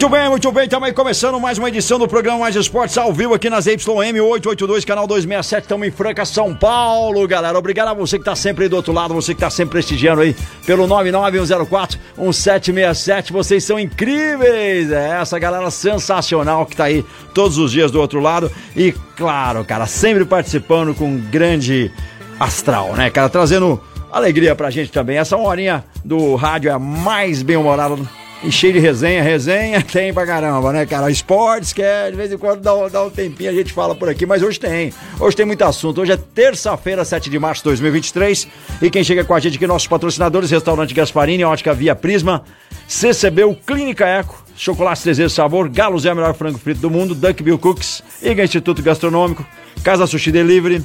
Muito bem, muito bem. Também começando mais uma edição do programa Mais Esportes ao vivo aqui nas YM 882, canal 267. Estamos em Franca, São Paulo, galera. Obrigado a você que está sempre aí do outro lado, você que está sempre prestigiando aí pelo 991041767. Vocês são incríveis. É essa galera sensacional que está aí todos os dias do outro lado. E claro, cara, sempre participando com grande astral, né, cara? Trazendo alegria pra gente também. Essa horinha do rádio é a mais bem-humorada e cheio de resenha, resenha tem pra caramba, né, cara? Esportes, que é, de vez em quando dá, dá um tempinho, a gente fala por aqui, mas hoje tem. Hoje tem muito assunto. Hoje é terça-feira, 7 de março de 2023. E quem chega com a gente aqui, nossos patrocinadores, Restaurante Gasparini, Ótica Via Prisma, CCB, Clínica Eco, Chocolate Trezeiro Sabor, Galo Zé, melhor frango frito do mundo, Duck Bill Cooks, IGA Instituto Gastronômico, Casa Sushi Delivery,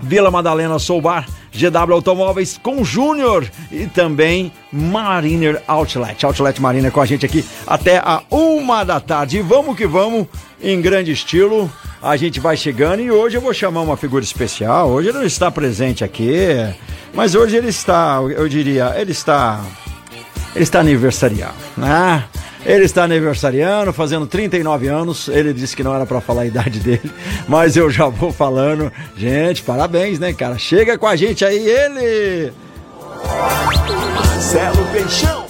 Vila Madalena Soul Bar, GW Automóveis com Júnior e também Mariner Outlet. Outlet Mariner com a gente aqui até a uma da tarde. E vamos que vamos, em grande estilo. A gente vai chegando e hoje eu vou chamar uma figura especial. Hoje ele não está presente aqui, mas hoje ele está, eu diria, ele está. Ele está aniversariando, né? Ele está aniversariando, fazendo 39 anos. Ele disse que não era para falar a idade dele, mas eu já vou falando. Gente, parabéns, né, cara? Chega com a gente aí, ele! Marcelo Peixão.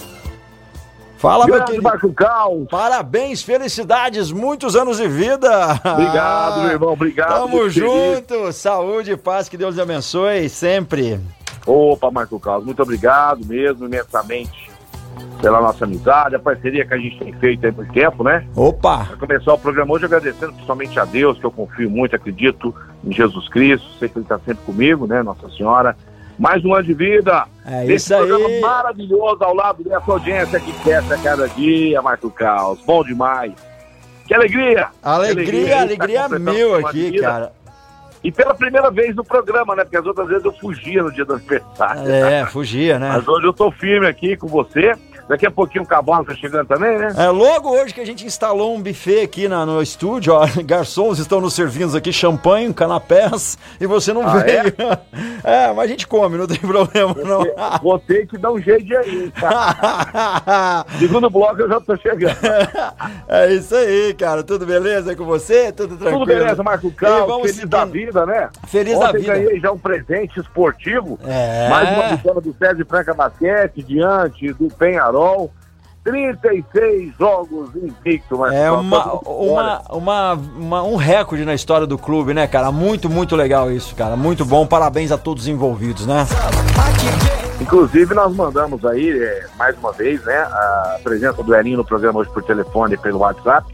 Fala, meu Grande querido. Marco Cal. Parabéns, felicidades, muitos anos de vida. Obrigado, meu irmão. Obrigado. Tamo muito feliz. junto. Saúde e paz, que Deus lhe abençoe sempre. Opa, Marco Carlos, muito obrigado mesmo, imensamente, pela nossa amizade, a parceria que a gente tem feito aí por tempo, né? Opa! Para começar o programa hoje, agradecendo principalmente a Deus, que eu confio muito, acredito em Jesus Cristo, sei que Ele está sempre comigo, né? Nossa Senhora. Mais um ano de vida. É Esse isso aí. programa maravilhoso ao lado dessa audiência que cresce a cada dia, Marco Carlos. Bom demais. Que alegria! Alegria, Ele tá alegria de aqui, vida. cara. E pela primeira vez no programa, né? Porque as outras vezes eu fugia no dia do aniversário. É, fugia, né? Mas hoje eu tô firme aqui com você. Daqui a pouquinho o cavalo tá chegando também, né? É, logo hoje que a gente instalou um buffet aqui na- no estúdio, ó, garçons estão nos servindo aqui champanhe, canapés, e você não Ah, veio. É? mas a gente come, não tem problema não. Vou ter que dar um jeito de hein, cara. Segundo bloco eu já tô chegando. é isso aí, cara. Tudo beleza com você? Tudo tranquilo? Tudo beleza, Marco vamos Feliz seguindo. da vida, né? Feliz Ontem da vida. ganhei já um presente esportivo. É. Mais uma vitória do César Franca Basquete, diante do Penharol. 36 jogos invicto, Marco É uma, uma, uma, uma- um recorde na história do clube, né, cara? Muito, muito legal isso, cara. Muito bom. Parabéns a todos os envolvidos, né? Inclusive, nós mandamos aí, é, mais uma vez, né, a presença do Elinho no programa hoje por telefone e pelo WhatsApp.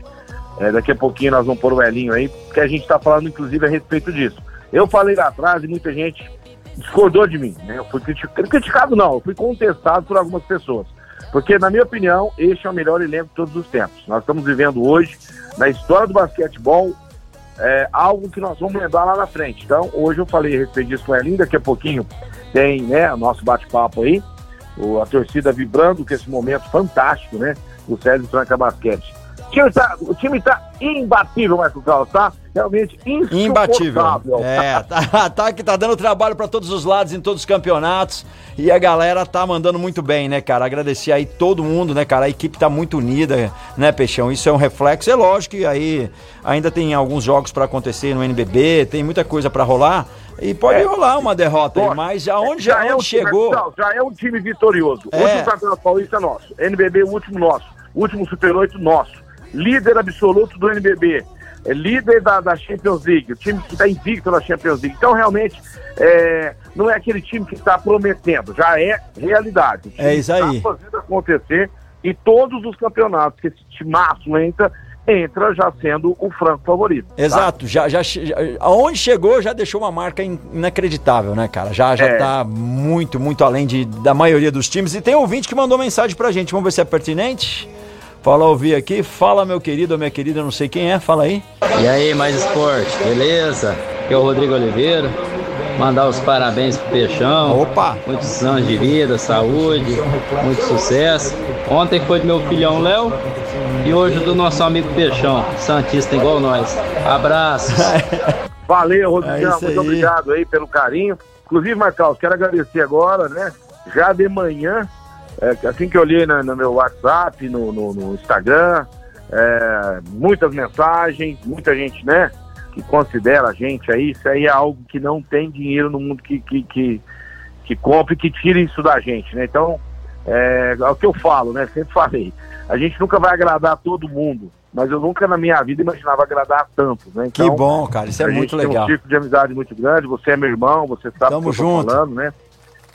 É, daqui a pouquinho nós vamos pôr o Elinho aí, porque a gente está falando, inclusive, a respeito disso. Eu falei lá atrás e muita gente discordou de mim, né? Eu fui criti- criticado, não, eu fui contestado por algumas pessoas. Porque, na minha opinião, este é o melhor elenco de todos os tempos. Nós estamos vivendo hoje, na história do basquetebol, é, algo que nós vamos lembrar lá na frente. Então, hoje eu falei a respeito disso com o Elinho, daqui a pouquinho tem né, o nosso bate-papo aí, o- a torcida vibrando com esse momento fantástico, né? Do César Franca Basquete. O time tá, o time tá imbatível, Marco Carlos, tá? Realmente Imbatível. É, tá, tá que tá dando trabalho pra todos os lados em todos os campeonatos e a galera tá mandando muito bem, né, cara? Agradecer aí todo mundo, né, cara? A equipe tá muito unida, né, Peixão? Isso é um reflexo. É lógico que aí ainda tem alguns jogos pra acontecer no NBB, tem muita coisa pra rolar e pode É. rolar uma derrota aí, Pode. mas aonde já, é um time- chegou? não, já é um time vitorioso. É. O último campeonato paulista é nosso. NBB, o último nosso. O último Super 8 nosso. Líder absoluto do NBB. É líder da, da Champions League. O time que está invicto na Champions League. Então, realmente, é, não é aquele time que está prometendo. Já é realidade. Time É isso aí. Está fazendo acontecer em todos os campeonatos que esse timaço entra entra já sendo o franco favorito. tá? Exato, já, já, já aonde chegou já deixou uma marca in- inacreditável, né, cara? Já, já É. tá muito, muito além de, da maioria dos times. E tem ouvinte que mandou mensagem pra gente, vamos ver se é pertinente. Fala ouvir aqui, fala meu querido ou minha querida, não sei quem é, fala aí. E aí, mais esporte, beleza? Aqui é o Rodrigo Oliveira. Mandar os parabéns pro Peixão. Opa! Muitos anos de vida, saúde, muito sucesso. Ontem foi do meu filhão Léo e hoje do nosso amigo Peixão, Santista igual nós. Abraços. Valeu, Rodrigão, É muito aí. obrigado aí pelo carinho. Inclusive, Marcos, quero agradecer agora, né? Já de manhã, é, assim que eu olhei na- no meu WhatsApp, no, no- no Instagram, é, muitas mensagens, muita gente, né? Que considera a gente aí, isso aí é algo que não tem dinheiro no mundo que, que, que, que compre, que tire isso da gente, né? Então, é, é o que eu falo, né? Sempre falei. A gente nunca vai agradar todo mundo, mas eu nunca na minha vida imaginava agradar a tantos, né? Que Então, bom, cara, isso é muito tem legal. um círculo de amizade muito grande, você é meu irmão, você sabe Tamo que eu tô junto. falando, né?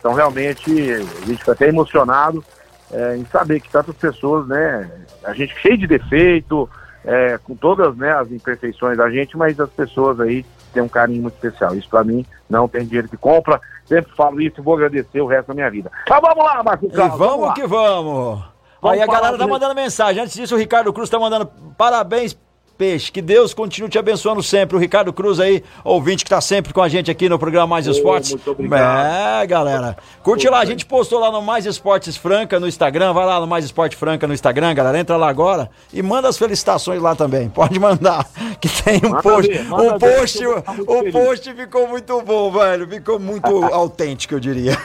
Então, realmente, a gente fica até emocionado é, em saber que tantas pessoas, né? A gente cheio de defeito, é, com todas né, as imperfeições da gente, mas as pessoas aí têm um carinho muito especial. Isso pra mim não tem dinheiro que compra. Sempre falo isso e vou agradecer o resto da minha vida. Mas vamos lá, Marcos E Carlos. vamos lá. que vamos. Vamos Aí a galera tá mandando mensagem. Antes disso, o Ricardo Cruz tá mandando parabéns, Peixe. Que Deus continue te abençoando sempre. O Ricardo Cruz aí, ouvinte que tá sempre com a gente aqui no programa Mais Esportes. muito obrigado. É, galera. Curte lá, a gente postou lá no Mais Esportes Franca no Instagram. Vai lá no Mais Esporte Franca no Instagram, galera. Entra lá agora e manda as felicitações lá também. Pode mandar. Que tem um Manda post. ver, um ver, post, eu muito o feliz. post ficou muito bom, velho. Ficou muito autêntico, eu diria.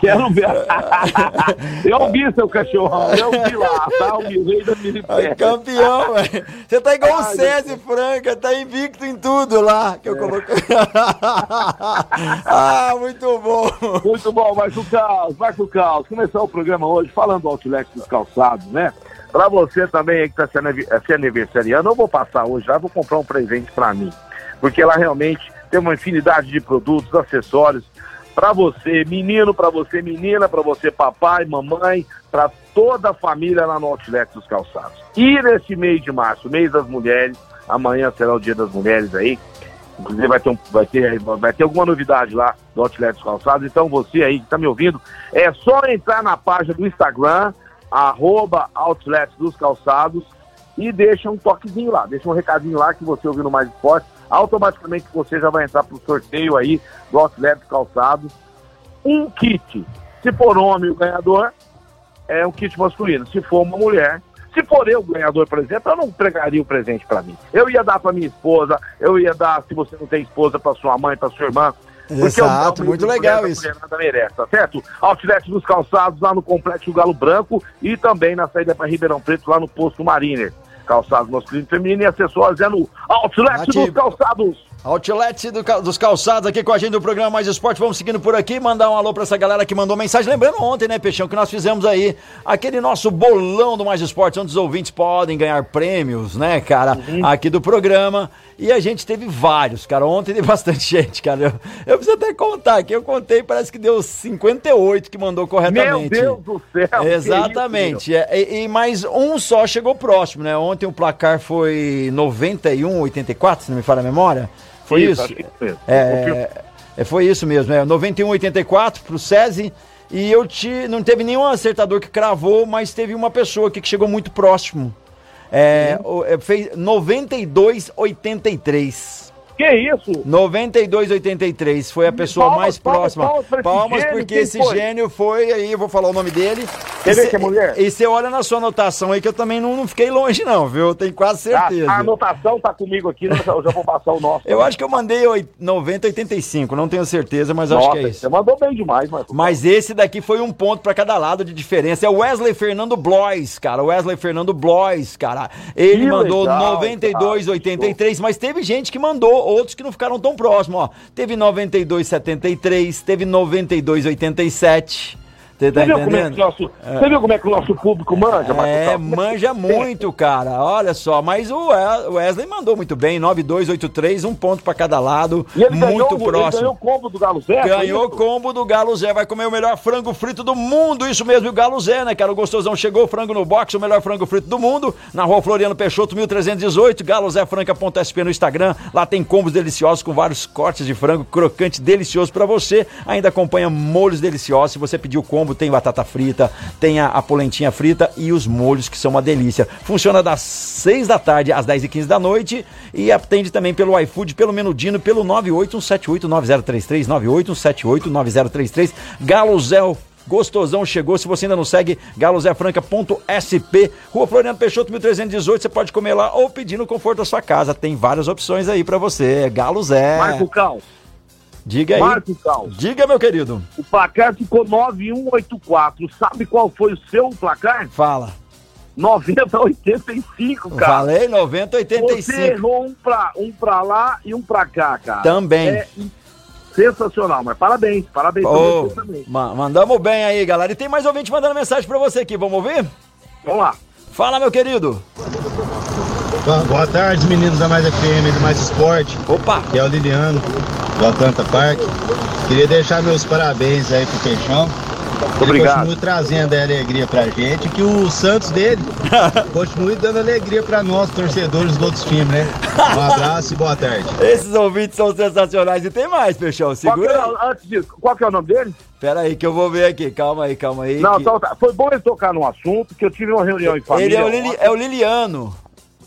Quero ver. eu vi seu cachorrão, eu vi lá, tá? O rei da Ai, Milipé. campeão, velho. Você tá igual o Ai, César Franca, tá invicto em tudo lá que eu coloquei. ah, muito bom. Muito bom, Marco Caos, Marco Caos. Começar o programa hoje falando do Outlet dos Calçados, né? Pra você também aí que tá se anive- se aniversariando, eu vou passar hoje lá, vou comprar um presente pra mim. Porque lá realmente tem uma infinidade de produtos, acessórios, pra você, menino, pra você, menina, pra você, papai, mamãe, pra toda a família lá no Outlet dos Calçados. E nesse mês de março, mês das mulheres, amanhã será o dia das mulheres aí, Inclusive vai ter, um- vai, ter, vai ter alguma novidade lá do Outlet dos Calçados. Então você aí que está me ouvindo, é só entrar na página do Instagram, arroba Outlet dos Calçados, e deixa um toquezinho lá, deixa um recadinho lá que você ouvindo mais esporte, automaticamente você já vai entrar pro sorteio aí do Outlet dos Calçados. Um kit. Se for homem o ganhador, é um kit masculino. Se for uma mulher, se for eu o ganhador, por exemplo, eu não entregaria o presente para mim. Eu ia dar para minha esposa, eu ia dar, se você não tem esposa, para sua mãe, para sua irmã. Porque Exato, muito legal isso. mulher Nada merece, tá certo? Outlet dos calçados lá no Complexo Galo Branco e também na saída para Ribeirão Preto, lá no Posto Mariner. Calçados masculino e feminino e acessórios é no Outlet Bate- dos calçados. Outlet do dos calçados aqui com a gente do programa Mais Esporte. Vamos seguindo por aqui, mandar um alô pra essa galera que mandou mensagem. Lembrando ontem, né, Peixão, que nós fizemos aí aquele nosso bolão do Mais Esporte, onde os ouvintes podem ganhar prêmios, né, cara, aqui do programa. E a gente teve vários, cara. Ontem teve bastante gente, cara. Eu, eu preciso até contar aqui. Eu contei, parece que deu 58 que mandou Meu corretamente. Deus do céu. que Exatamente. É, e, e mais um só chegou próximo, né? Ontem o placar foi 91, 84, se não me falha a memória. Foi Isso, isso? isso mesmo. É, é, foi isso mesmo, é 91, 84 pro SESI. E eu te, não teve nenhum acertador que cravou, mas teve uma pessoa aqui que chegou muito próximo. É, é, fez 92, 83. Que isso? 92,83 foi a pessoa Palmas, mais palmas, próxima. palmas Palmas, gênio, porque esse foi? gênio foi aí, eu vou falar o nome dele. Quer ver que é mulher? E você olha na sua anotação aí que eu também não, não fiquei longe, não, viu? Eu tenho quase A, certeza. a anotação tá comigo aqui, eu já vou passar o nosso. Eu acho que eu mandei oi- 90, 85, não tenho certeza, mas acho que é Nossa, isso. você mandou bem demais, Marco. Mas esse daqui foi um ponto pra cada lado de diferença. É o Wesley Fernando Blois, cara. Wesley Fernando Blois, cara. Ele Que mandou legal, 92, cara. 83, mas teve gente que mandou, outros que não ficaram tão próximos, ó. Teve 92, 73, teve 92, 87. Você tá Você viu, como é que nosso, você viu como é que o nosso público manja, Marcos É, Carlos? manja muito, cara. Olha só, mas o We- o Wesley mandou muito bem, 9283, um ponto pra cada lado, E ele ganhou, muito ele próximo. ganhou o combo do Galo Zé. Ganhou o combo do Galo Zé, vai comer o melhor frango frito do mundo, isso mesmo, e o Galo Zé, né, cara? O gostosão chegou, frango no box, o melhor frango frito do mundo, na rua Floriano Peixoto, 1318, Galo Zé Franca.sp no Instagram, lá tem combos deliciosos com vários cortes de frango, crocante delicioso pra você, ainda acompanha molhos deliciosos, se você pedir o combo, tem batata frita, tem a, a polentinha frita e os molhos que são uma delícia. Funciona das 6 da tarde às 10 e 15 da noite e atende também pelo iFood, pelo Menudino, pelo 981789033, 981789033, Galo Gostosão chegou. Se você ainda não segue, galozefranca.sp, Rua Floriano Peixoto, 1318. Você pode comer lá ou pedir no conforto da sua casa. Tem várias opções aí pra você. Galo Zé. Marco Cal. Diga aí. Marco Cal. Diga, meu querido. O placar ficou 9184. Sabe qual foi o seu placar? Fala. 9085, cara. Falei 90, Você 85. errou um pra, um pra lá e um pra cá, cara. Também. É sensacional, mas parabéns, parabéns você também. ma- mandamos bem aí, galera. E tem mais ouvinte mandando mensagem pra você aqui. Vamos ouvir? Vamos lá. Fala, meu querido. Boa- tarde, meninos da Mais FM, do Mais Esporte, Opa. que é o Liliano, do Atlanta Park. Queria deixar meus parabéns aí pro Peixão. Ele obrigado. continue trazendo aí alegria pra gente, que o Santos dele continue dando alegria pra nós, torcedores dos outros times, né? Um abraço e boa tarde. Esses ouvintes são sensacionais. E tem mais, Peixão. Qual que Segura é, aí. antes disso, qual que é o nome dele? Pera aí que eu vou ver aqui. Calma aí, calma aí. Não, que- então tá. Foi bom ele tocar num assunto, que eu tive uma reunião em família. Ele é o, Lili- é o Liliano.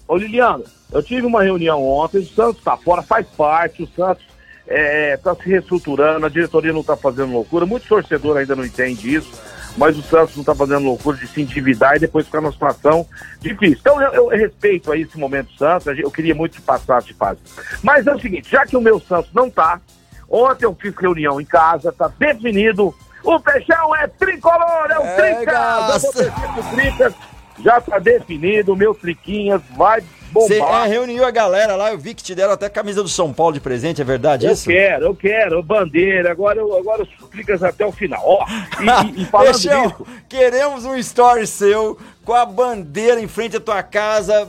Ô Liliano, eu tive uma reunião ontem, o Santos tá fora, faz parte, o Santos é, tá se reestruturando, a diretoria não tá fazendo loucura, muito torcedor ainda não entende isso, mas o Santos não tá fazendo loucura de se endividar e depois ficar numa situação difícil. Então eu, eu respeito aí esse momento do Santos, eu queria muito que passasse de fase. Mas é o seguinte, já que o meu Santos não tá, ontem eu fiz reunião em casa, tá definido, o Peixão é tricolor, é o É, Tricas, eu vou Tricas, já tá definido, meu Triquinhas vai Você bombar. é, reuniu a galera lá, eu vi que te deram até a camisa do São Paulo de presente, é verdade Eu isso? quero, eu quero, bandeira, agora, eu- agora os Tricas até o final. Ó, e, e, e falando Peixão, disso, queremos um story seu com a bandeira em frente à tua casa,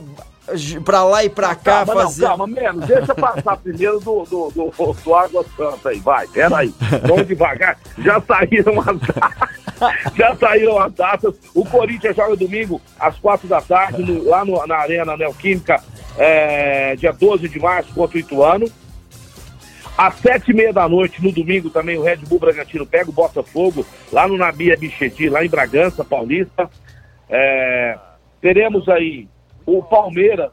pra lá e pra cá calma, fazer. não, calma, menos, deixa eu passar primeiro do, do, do, do Água Santa aí, vai, peraí, vamos devagar, já saíram as datas, já saíram as datas, o Corinthians joga domingo às quatro da tarde, no- lá no- na Arena Neoquímica, é, dia 12 de março contra o Ituano, Às sete e meia da noite, no domingo, também o Red Bull Bragantino pega o Botafogo, lá no Nabia Bichedi, lá em Bragança, Paulista. É, teremos aí o Palmeiras,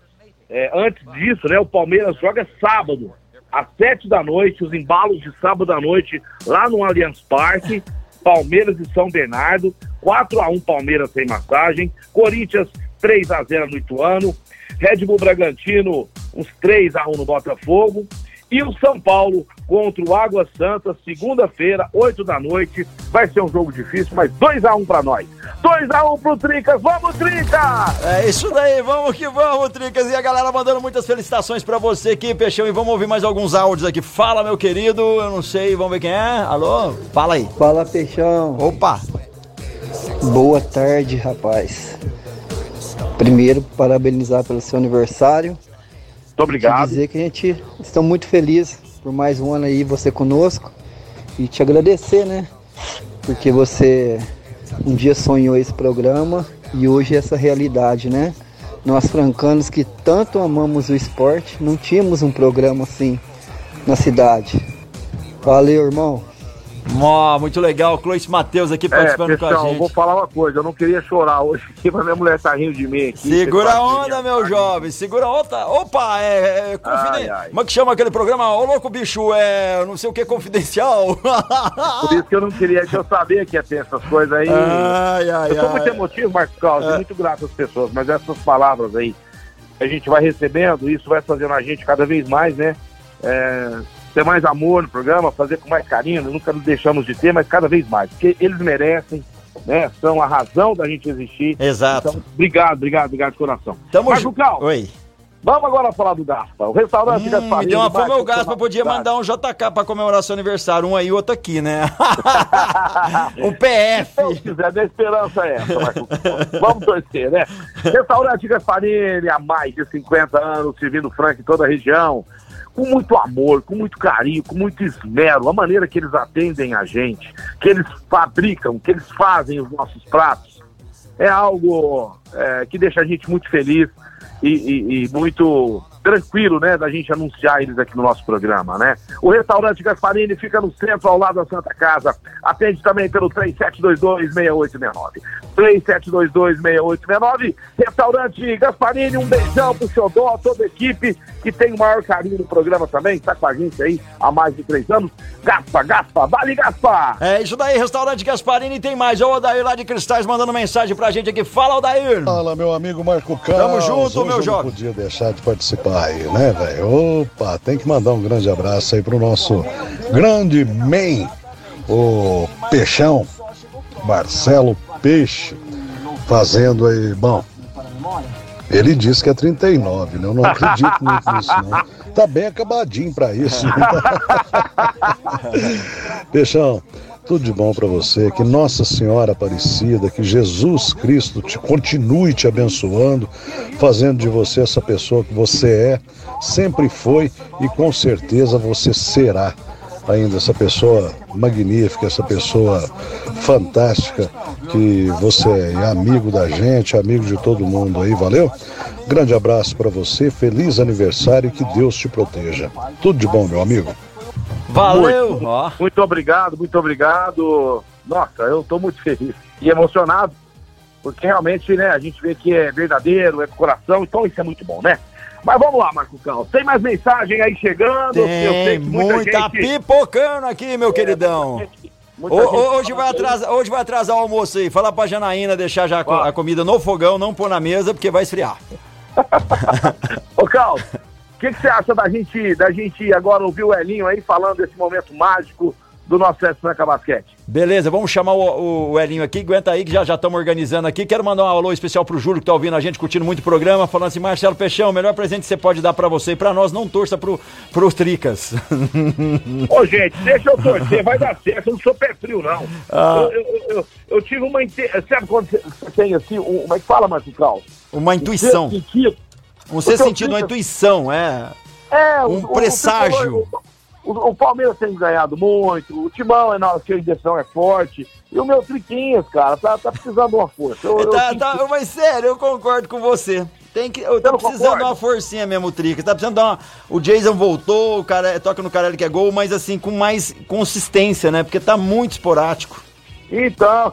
é, antes disso, né? O Palmeiras joga sábado, às sete da noite, os embalos de sábado à noite, lá no Allianz Parque. Palmeiras e São Bernardo, 4 a 1 Palmeiras sem massagem, Corinthians 3 a 0 no Ituano, Red Bull Bragantino uns 3 a 1 no Botafogo, e o São Paulo contra o Água Santa, segunda-feira, 8 da noite. Vai ser um jogo difícil, mas 2 a 1 para nós. 2 a 1 pro Tricas. Vamos, Tricas! É isso daí, vamos que vamos, Tricas. E a galera mandando muitas felicitações pra você aqui, Peixão. E vamos ouvir mais alguns áudios aqui. Fala, meu querido. Eu não sei, vamos ver quem é. Alô? Fala aí. Fala Peixão, Opa! boa tarde rapaz. Primeiro, parabenizar pelo seu aniversário. Muito obrigado. Dizer que a gente está muito feliz por mais um ano aí você conosco. E te agradecer, né? Porque você um dia sonhou esse programa e hoje é essa realidade, né? Nós francanos que tanto amamos o esporte, não tínhamos um programa assim na cidade. Valeu, irmão. Ó, muito legal. Clois Matheus aqui É, participando com a pessoal, gente. vou falar uma coisa. Eu não queria chorar hoje aqui, mas minha mulher tá rindo de mim aqui. Segura a onda, sabe, meu né? jovem. Segura a onda. Opa, é, é confiden- Ai, ai. Como é que chama aquele programa? Ô, louco bicho, é não sei o que, confidencial. Por isso que eu não queria, que eu sabia que ia ter essas coisas aí. ai, ai, eu sou muito ai. emotivo, Marcos Carlos, É. muito grato às pessoas, mas essas palavras aí a gente vai recebendo, isso vai fazendo a gente cada vez mais, né? é, ter mais amor no programa, fazer com mais carinho, nunca nos deixamos de ter, mas cada vez mais, porque eles merecem, né? São a razão da gente existir. Exato. Então, obrigado, obrigado, obrigado de coração. Tamo Marco junto. Cal, Oi. Vamos agora falar do Gaspa. O restaurante hum, Gasparini. Me deu uma fome, o Gaspa podia mandar um JK pra comemorar seu aniversário, um aí e outro aqui, né? um PF. Se quiser, minha esperança é essa, Marcos. Vamos torcer, né? Restaurante Gasparini, há mais de 50 anos, servindo frango em toda a região. Com muito amor, com muito carinho, com muito esmero, a maneira que eles atendem a gente, que eles fabricam, que eles fazem os nossos pratos, é algo é, que deixa a gente muito feliz e, e, e, muito tranquilo, né, da gente anunciar eles aqui no nosso programa, né? O restaurante Gasparini fica no centro, ao lado da Santa Casa. Atende também pelo 3722-6869. 3722-6869. Restaurante Gasparini, um beijão pro Xodó, toda a equipe que tem o maior carinho no programa também, tá com a gente aí há mais de três anos. Gaspa, Gaspa, vale Gaspa! É isso daí, restaurante Gasparini tem mais. O Odair lá de Cristais mandando mensagem pra gente aqui. Fala, Odair! Fala, meu amigo Marco Carlos. Tamo junto, Hoje meu eu jovem. Não podia deixar de participar aí, né, velho? Opa, tem que mandar um grande abraço aí pro nosso grande man, o Peixão, Marcelo Peixe, fazendo aí, bom. Ele disse que é 39, né? Eu não acredito muito nisso, não. Tá bem acabadinho pra isso. né? Peixão, tudo de bom para você, que Nossa Senhora Aparecida, que Jesus Cristo te continue te abençoando, fazendo de você essa pessoa que você é, sempre foi e com certeza você será ainda essa pessoa magnífica, essa pessoa fantástica, que você é amigo da gente, amigo de todo mundo aí, valeu? Grande abraço para você, feliz aniversário e que Deus te proteja. Tudo de bom, meu amigo. Valeu! Muito, Ó. muito obrigado, muito obrigado. Nossa, eu estou muito feliz e emocionado, porque realmente, né, a gente vê que é verdadeiro, é com coração, então isso é muito bom, né? Mas vamos lá, Marco Cal. Tem mais mensagem aí chegando? Tem muita muita gente... pipocando aqui, meu queridão. Ô, gente ô, hoje, vai atrasar, hoje vai atrasar o almoço aí. Fala pra Janaína deixar já a comida no fogão, não pôr na mesa, porque vai esfriar. Ô, Cal, o que, que você acha da gente, da gente agora ouvir o Elinho aí falando desse momento mágico do nosso Sesc Franca Basquete? Beleza, vamos chamar o, o Elinho aqui, aguenta aí que já já estamos organizando aqui. Quero mandar um alô especial pro Júlio que tá ouvindo a gente, curtindo muito o programa, falando assim, Marcelo Peixão, o melhor presente que você pode dar pra você e pra nós, não torça pro, pros tricas. Ô, gente, deixa eu torcer, vai dar certo, eu não sou pé frio, não. Ah. Eu, eu- eu- eu tive uma... Sabe quando você você tem assim, um, como é que fala, Marco Cal? Uma intuição, Um sentido. Um ser sentido, uma intuição, é. É, Um presságio. O, o- o Palmeiras tem ganhado muito, o Timão é na que a direção é forte. E o meu Triquinhas, cara, tá, tá precisando de uma força. Eu, eu Tá, tá, mas sério, eu concordo com você. Tem que, eu tô precisando concorda? de uma forcinha mesmo, o Tricas. Tá precisando dar uma. O Jason voltou, o cara toca no Carelli que é gol, mas assim, com mais consistência, né? Porque tá muito esporádico. Então.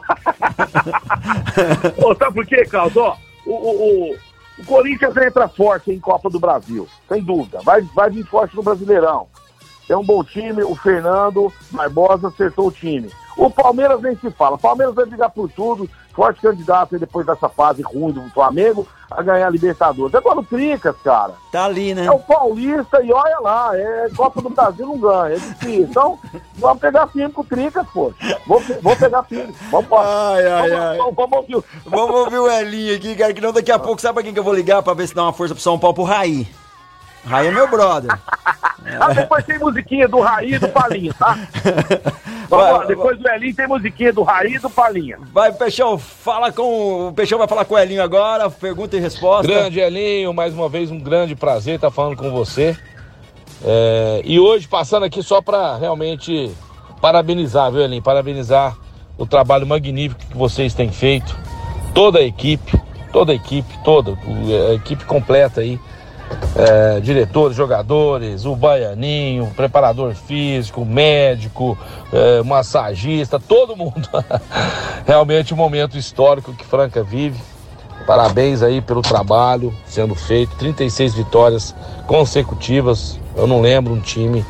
Ô, sabe por quê, Carlos? Ó, o, o, o, Corinthians entra forte em Copa do Brasil, sem dúvida. Vai, vai vir forte no Brasileirão. É um bom time, o Fernando Barbosa acertou o time. O Palmeiras nem se fala. O Palmeiras vai brigar por tudo, forte candidato aí depois dessa fase ruim do Flamengo a ganhar a Libertadores. Agora o Tricas, cara, Tá ali, né? é o Paulista e olha lá, é Copa do Brasil não ganha, é difícil. Então, vamos pegar firme com o Tricas, pô. Vou, vou pegar firme. Vamos. Ai, ai, vamos, ai. Vamos, vamos ouvir. o- Vamos ouvir o Elinho aqui, cara, que não daqui a pouco, sabe pra quem que eu vou ligar pra ver se dá uma força pro São Paulo? Pro Raí. Raí é meu brother. Ah, depois tem musiquinha do Raí e do Palinha, tá? Vamos Vai, lá, depois do Elinho tem musiquinha do Raí e do Palinha. Vai, Peixão, fala com. O Peixão vai falar com o Elinho agora, pergunta e resposta. Grande Elinho, mais uma vez um grande prazer estar falando com você. É, e hoje passando aqui só para realmente parabenizar, viu, Elinho? Parabenizar o trabalho magnífico que vocês têm feito. Toda a equipe, toda a equipe, toda, o- a equipe completa aí. É, diretores, jogadores, o baianinho, preparador físico, médico, é, massagista, todo mundo. Realmente um momento histórico que Franca vive. Parabéns aí pelo trabalho sendo feito. 36 vitórias consecutivas. Eu não lembro um time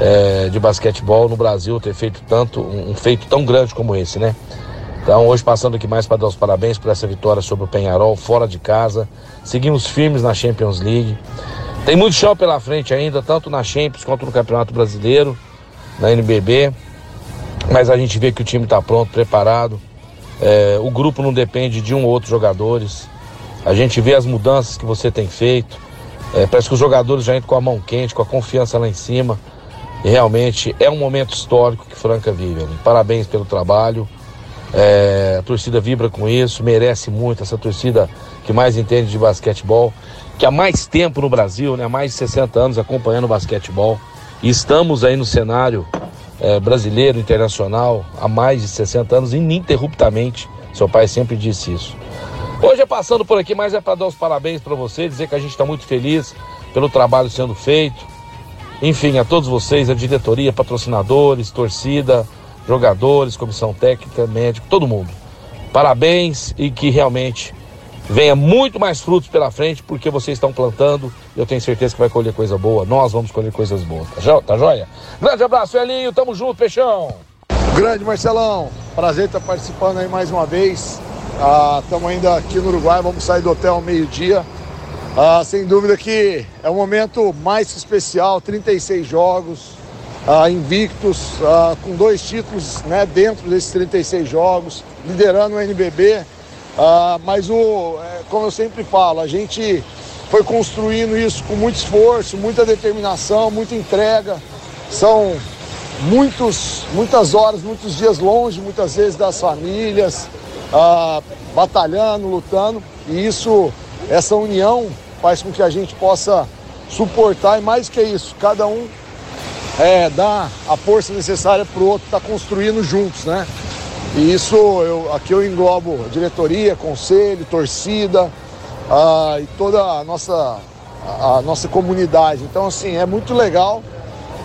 é, de basquetebol no Brasil ter feito tanto, um feito tão grande como esse, né? Então, hoje passando aqui mais para dar os parabéns por essa vitória sobre o Penharol, fora de casa. Seguimos firmes na Champions League. Tem muito chão pela frente ainda, tanto na Champions quanto no Campeonato Brasileiro, na NBB. Mas a gente vê que o time está pronto, preparado. É, o grupo não depende de um ou outro jogadores. A gente vê as mudanças que você tem feito. É, parece que os jogadores já entram com a mão quente, com a confiança lá em cima. E realmente é um momento histórico que Franca vive. Né? Parabéns pelo trabalho. É, a torcida vibra com isso, merece muito essa torcida que mais entende de basquetebol, que há mais tempo no Brasil, né, há mais de 60 anos acompanhando o basquetebol. E estamos aí no cenário é, brasileiro, internacional, há mais de 60 anos, ininterruptamente. Seu pai sempre disse isso. Hoje é passando por aqui, mas é para dar os parabéns para você, dizer que a gente está muito feliz pelo trabalho sendo feito. Enfim, a todos vocês, a diretoria, patrocinadores, torcida, jogadores, comissão técnica, médico, todo mundo. Parabéns e que realmente venha muito mais frutos pela frente, porque vocês estão plantando. Eu tenho certeza que vai colher coisa boa. Nós vamos colher coisas boas. Tá, jo tá joia? Grande abraço, Elinho. Tamo junto, Peixão. Grande Marcelão. Prazer estar participando aí mais uma vez. Estamos ah, ainda aqui no Uruguai. Vamos sair do hotel ao meio-dia. Ah, sem dúvida que é o momento mais especial 36 jogos. Ah, invictos, ah, com dois títulos né, dentro desses 36 jogos, liderando o NBB. Ah, mas, o, é, como eu sempre falo, a gente foi construindo isso com muito esforço, muita determinação, muita entrega. São muitos, muitas horas, muitos dias longe, muitas vezes das famílias, ah, batalhando, lutando. E isso, essa união faz com que a gente possa suportar e mais que isso, cada um é, dá a força necessária para o outro estar tá construindo juntos, né? E isso, eu, aqui eu englobo diretoria, conselho, torcida uh, e toda a nossa, a, nossa comunidade. Então, assim, é muito legal.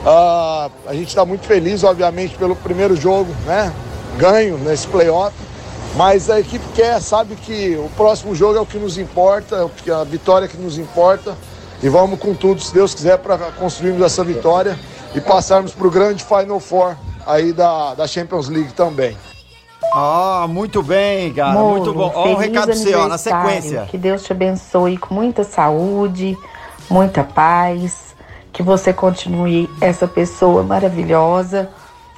Uh, a gente está muito feliz, obviamente, pelo primeiro jogo, né? Ganho nesse playoff. Mas a equipe quer, sabe que o próximo jogo é o que nos importa, é a vitória que nos importa. E vamos com tudo, se Deus quiser, para construirmos essa vitória e passarmos para o grande Final Four aí da, da Champions League também. Ah, muito bem, cara, Molo, muito bom. Ó, um recado seu, na sequência. Que Deus te abençoe com muita saúde, muita paz, que você continue essa pessoa maravilhosa,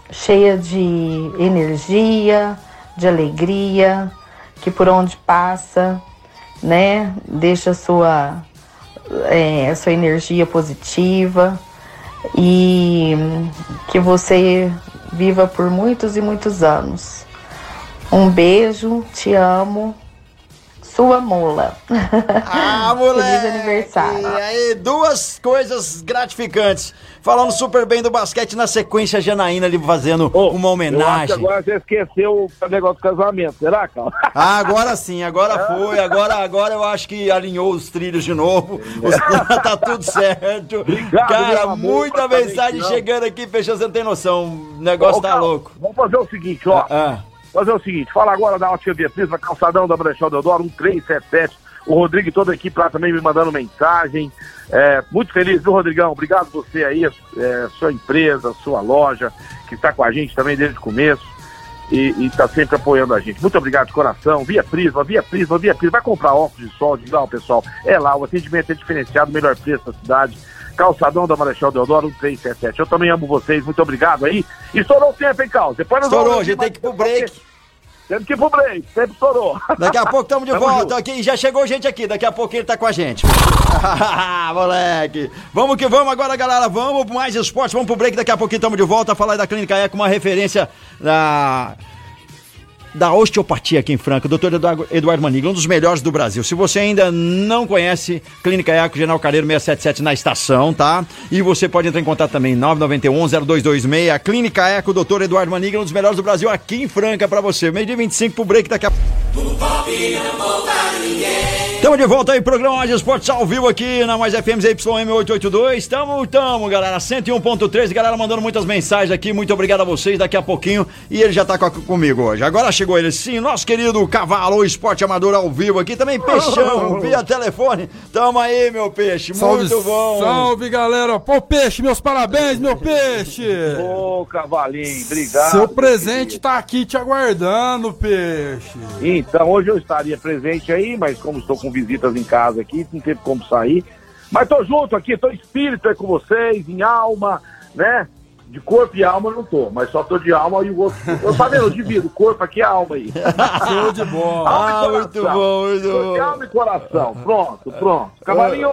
cheia de energia, de alegria, que por onde passa, né, deixa sua, é, sua energia positiva e que você viva por muitos e muitos anos. Um beijo, te amo. Sua mula. Ah, moleque! Feliz aniversário. E aí, duas coisas gratificantes. Falando super bem do basquete, na sequência, a Janaína ali fazendo oh, uma homenagem. agora você esqueceu o negócio do casamento, será, Cal? Ah, agora sim, agora foi. Agora, agora eu acho que alinhou os trilhos de novo. Os... tá tudo certo. Obrigado, Cara, muita mensagem chegando aqui, fechando, você não tem noção. O negócio Ô, tá louco. Vamos fazer o seguinte, ó. Ah, ah fazer o seguinte, fala agora da Ótica Beatriz, na calçadão da Brechó Deodoro, 1377. O Rodrigo e toda a equipe lá também me mandando mensagem. É, muito feliz, viu, Rodrigão? Obrigado você aí, é, sua empresa, sua loja, que está com a gente também desde o começo e está sempre apoiando a gente. Muito obrigado de coração. Via Prisma, Via Prisma, Via Prisma. Vai comprar óculos de sol, de grau, pessoal. É lá, o atendimento é diferenciado, melhor preço da cidade. Calçadão da Marechal Deodoro, 1377. Eu também amo vocês, muito obrigado aí. Estourou o tempo, hein, Carlos? Depois nós Estourou, a gente tem que ir pro break. Temos que ir pro break, sempre estourou. Daqui a pouco estamos de volta aqui. Já chegou gente aqui, daqui a pouco ele tá com a gente. Moleque. Vamos que vamos agora, galera. Vamos mais esporte, vamos pro break. Daqui a pouquinho estamos de volta a falar da Clínica Eco, uma referência da da osteopatia aqui em Franca, doutor Eduardo Manigla, um dos melhores do Brasil. Se você ainda não conhece, Clínica Eco, General Careiro 677 na estação, tá? E você pode entrar em contato também, 991-0226, Clínica Eco, doutor Eduardo Manigla, um dos melhores do Brasil aqui em Franca pra você. Meio dia 25 pro break daqui a pouco. Estamos de volta aí, programa Mais Esportes ao vivo aqui na Mais FM ZYM882. Tamo, tamo, galera. 101.3, galera mandando muitas mensagens aqui. Muito obrigado a vocês. Daqui a pouquinho. E ele já tá com, comigo hoje. Agora chegou ele, sim, nosso querido Cavalo Esporte Amador ao vivo aqui. Também Peixão, via telefone. Tamo aí, meu peixe. Salve, muito bom. Salve, galera. Pô, peixe, meus parabéns, meu peixe. Ô, Cavalinho, obrigado. Seu presente tá aqui te aguardando, peixe. Então, hoje eu estaria presente aí, mas como estou com visitas em casa aqui, não teve como sair. Mas tô junto aqui, tô espírito aí com vocês, em alma, né? De corpo e alma não tô, mas só tô de alma e o outro. Eu tá vendo? Eu divido, corpo aqui é alma aí. Show de bola. Ah, muito bom, muito bom. Alma e coração. Pronto, pronto. Cavalinho,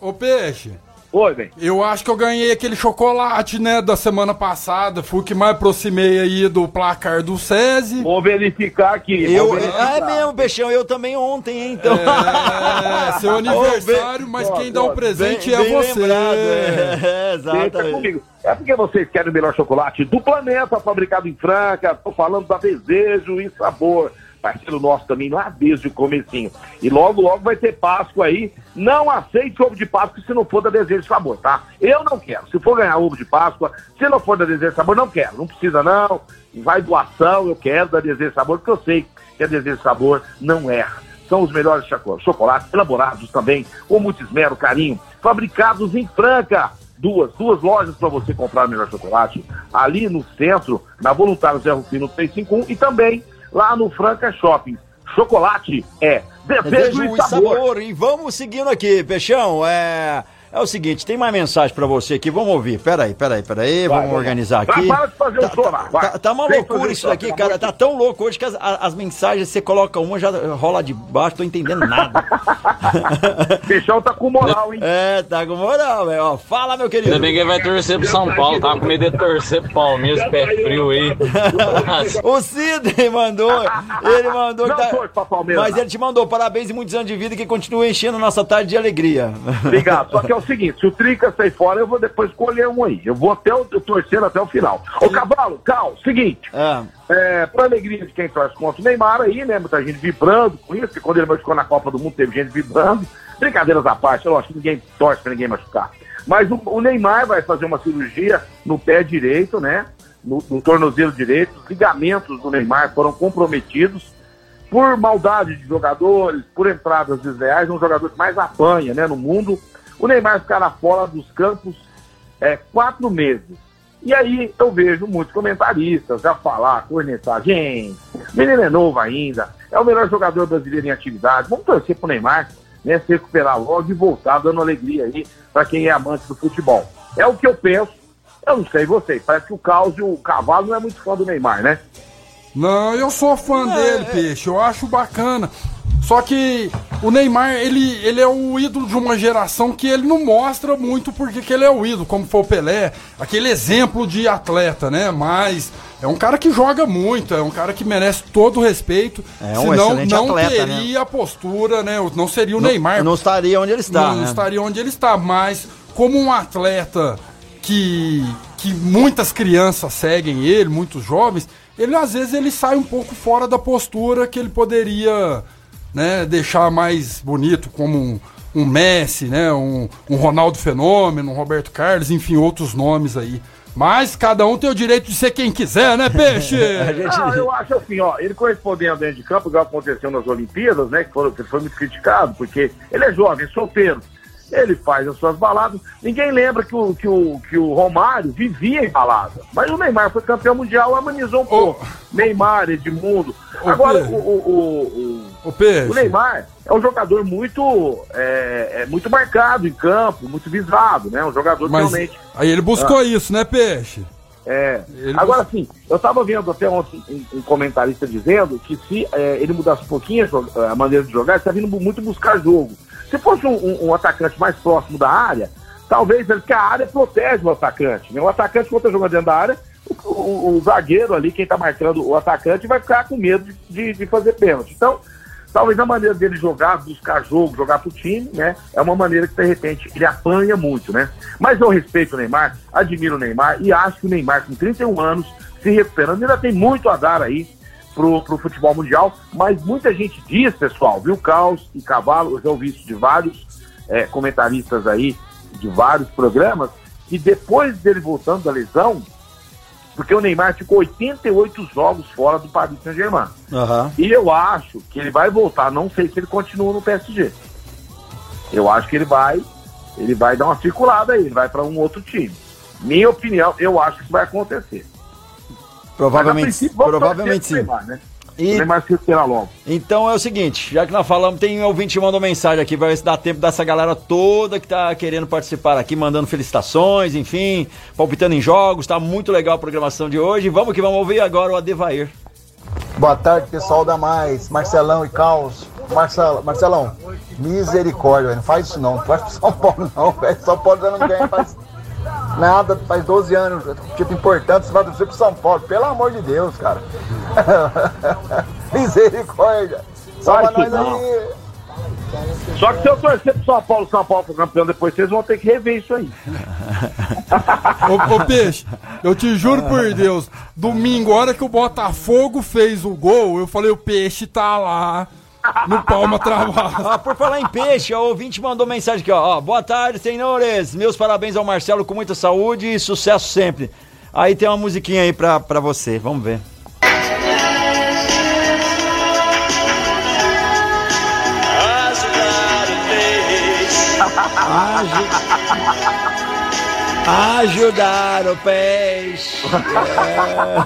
Ô, Peixe. Oi, bem. Eu acho que eu ganhei aquele chocolate, né, da semana passada. Fui o que mais aproximei aí do placar do SESI. Vou verificar aqui. Eu, vou verificar. é mesmo, Peixão, eu também ontem, hein, então. É, seu aniversário, mas quem dá o presente bem- é bem você. lembrado, é, Deixa exatamente. comigo. É porque vocês querem o melhor chocolate do planeta, fabricado em Franca. Tô falando da Desejo e Sabor. Parceiro nosso também lá desde o comecinho. E logo, logo vai ter Páscoa aí. Não aceite ovo de Páscoa se não for da Desejo Sabor, tá? Eu não quero. Se for ganhar ovo de Páscoa, se não for da Desejo Sabor, não quero. Não precisa não. Vai doação, eu quero da Desejo Sabor, porque eu sei que a Desejo Sabor não erra. São os melhores choco- chocolates, elaborados também, com muito esmero, carinho, fabricados em Franca. Duas, duas lojas para você comprar o melhor chocolate. Ali no centro, na Voluntário Zé Rufino 351 e também lá no Franca Shopping. Chocolate é desejo, Desejo e sabor. sabor. E vamos seguindo aqui, Peixão. É, é o seguinte, tem mais mensagem pra você aqui. Vamos ouvir. Peraí, peraí, peraí. Vai, vamos vai. organizar Vai, aqui. para de fazer o tá, vai. tá, tá uma Sem loucura isso daqui, chorar, cara. Tá tão louco hoje que as, a- as mensagens, você coloca uma, já rola de baixo, tô entendendo nada. Peixão tá com moral, hein? É, tá com moral, velho. Ó, Fala, meu querido. Ainda bem que ele vai torcer pro São Paulo, tava com medo de torcer pro Palmeiras, pé frio aí. O Sidney mandou, ele mandou Não tá- pra Palmeiras, Mas ele te mandou parabéns e muitos anos de vida que continue enchendo nossa tarde de alegria. Obrigado. Só que é o seguinte, se o Trica sair fora, eu vou depois escolher um aí. Eu vou até o, eu torcendo até o final. Ô, Cavalo, Cal, seguinte. Ah, É, pra alegria de quem torce contra o Neymar aí, né? Muita gente vibrando com isso, porque quando ele machucou na Copa do Mundo, teve gente vibrando. Brincadeiras à parte, eu acho que ninguém torce pra ninguém machucar. Mas o, o Neymar vai fazer uma cirurgia no pé direito, né? No, no tornozelo direito. Os ligamentos do Neymar foram comprometidos por maldade de jogadores, por entradas desleais, um jogador que mais apanha né, no mundo. O Neymar ficará fora dos campos é, quatro meses. E aí eu vejo muitos comentaristas já falar, cornetar, gente, menino é novo ainda, é o melhor jogador brasileiro em atividade, vamos torcer pro Neymar, né, se recuperar logo e voltar dando alegria aí para quem é amante do futebol. É o que eu penso, eu não sei vocês, parece que o Caos e o Cavalo não é muito fã do Neymar, né? Não, eu sou fã dele, Peixe. Eu acho bacana. Só que o Neymar, ele, ele é o ídolo de uma geração que ele não mostra muito porque que ele é o ídolo, como foi o Pelé, aquele exemplo de atleta, né? Mas é um cara que joga muito, é um cara que merece todo o respeito. É um senão excelente não atleta, né? teria a postura, né? Não seria o não, Neymar. não estaria onde ele está, não né? estaria onde ele está, mas como um atleta que, que muitas crianças seguem ele, muitos jovens, ele às vezes ele sai um pouco fora da postura que ele poderia né, deixar mais bonito, como um, um Messi, né, um, um Ronaldo Fenômeno, um Roberto Carlos, enfim, outros nomes aí. Mas cada um tem o direito de ser quem quiser, né, Peixe? Ah, eu acho assim, ó, ele correspondendo dentro de campo, igual aconteceu nas Olimpíadas, né, que, foram, que foi muito criticado, porque ele é jovem, solteiro, ele faz as suas baladas. Ninguém lembra que o, que o, que o Romário vivia em balada, mas o Neymar foi campeão mundial, amenizou um pouco. Neymar, Edmundo. Ô, Agora, o, o, o, Peixe. o Neymar é um jogador muito, é, é muito marcado em campo, muito visado, né, um jogador Mas realmente... aí ele buscou Ah. isso, né, Peixe? É. Ele Agora sim, eu estava vendo até ontem um, um comentarista dizendo que se é, ele mudasse um pouquinho a a maneira de jogar, ele está vindo muito buscar jogo. Se fosse um, um- atacante mais próximo da área, talvez ele, porque a área protege o atacante. Né? O atacante, quando está jogando dentro da área, o, o- o zagueiro ali, quem está marcando o atacante, vai ficar com medo de, de- de fazer pênalti. Então, talvez a maneira dele jogar, buscar jogo, jogar pro time, né? É uma maneira que, de repente, ele apanha muito, né? Mas eu respeito o Neymar, admiro o Neymar e acho que o Neymar, com 31 anos, se recuperando, ainda tem muito a dar aí pro, pro futebol mundial, mas muita gente diz, pessoal, viu, Caos e Cavalo, eu já ouvi isso de vários é, comentaristas aí, de vários programas, que depois dele voltando da lesão, porque o Neymar ficou 88 jogos fora do Paris Saint-Germain. Aham. E eu acho que ele vai voltar, não sei se ele continua no PSG. Eu acho que ele vai, ele vai dar uma circulada aí, ele vai para um outro time. Minha opinião, eu acho que isso vai acontecer. Mas, Provavelmente, vamos provavelmente sim. Neymar, né? E- O Neymar se recuperar logo. Então é o seguinte, já que nós falamos, tem um ouvinte que mandou mensagem aqui, vai ver se dá tempo dessa galera toda que tá querendo participar aqui, mandando felicitações, enfim, palpitando em jogos, tá muito legal a programação de hoje. Vamos que vamos ouvir agora o Adevair. Boa tarde, pessoal da Mais, Marcelão e Caos. Marcelo, Marcelão, misericórdia, velho. Não faz isso não. Não faz pro São Paulo não, velho. São Paulo já não ganha faz nada, faz 12 anos. Tipo importante, você vai torcer pro São Paulo. Pelo amor de Deus, cara. misericórdia. Só pra nós aí. Só que se eu torcer pro São Paulo, São Paulo for campeão depois, vocês vão ter que rever isso aí. Ô, ô, Peixe, eu te juro por Deus, domingo, a hora que o Botafogo fez o gol, eu falei, o Peixe tá lá no palma travado. Ah, por falar em peixe, o ouvinte mandou mensagem aqui, ó, ó. Boa tarde, senhores. Meus parabéns ao Marcelo com muita saúde e sucesso sempre. Aí tem uma musiquinha aí pra, pra você, vamos ver. Ajudar o peixe.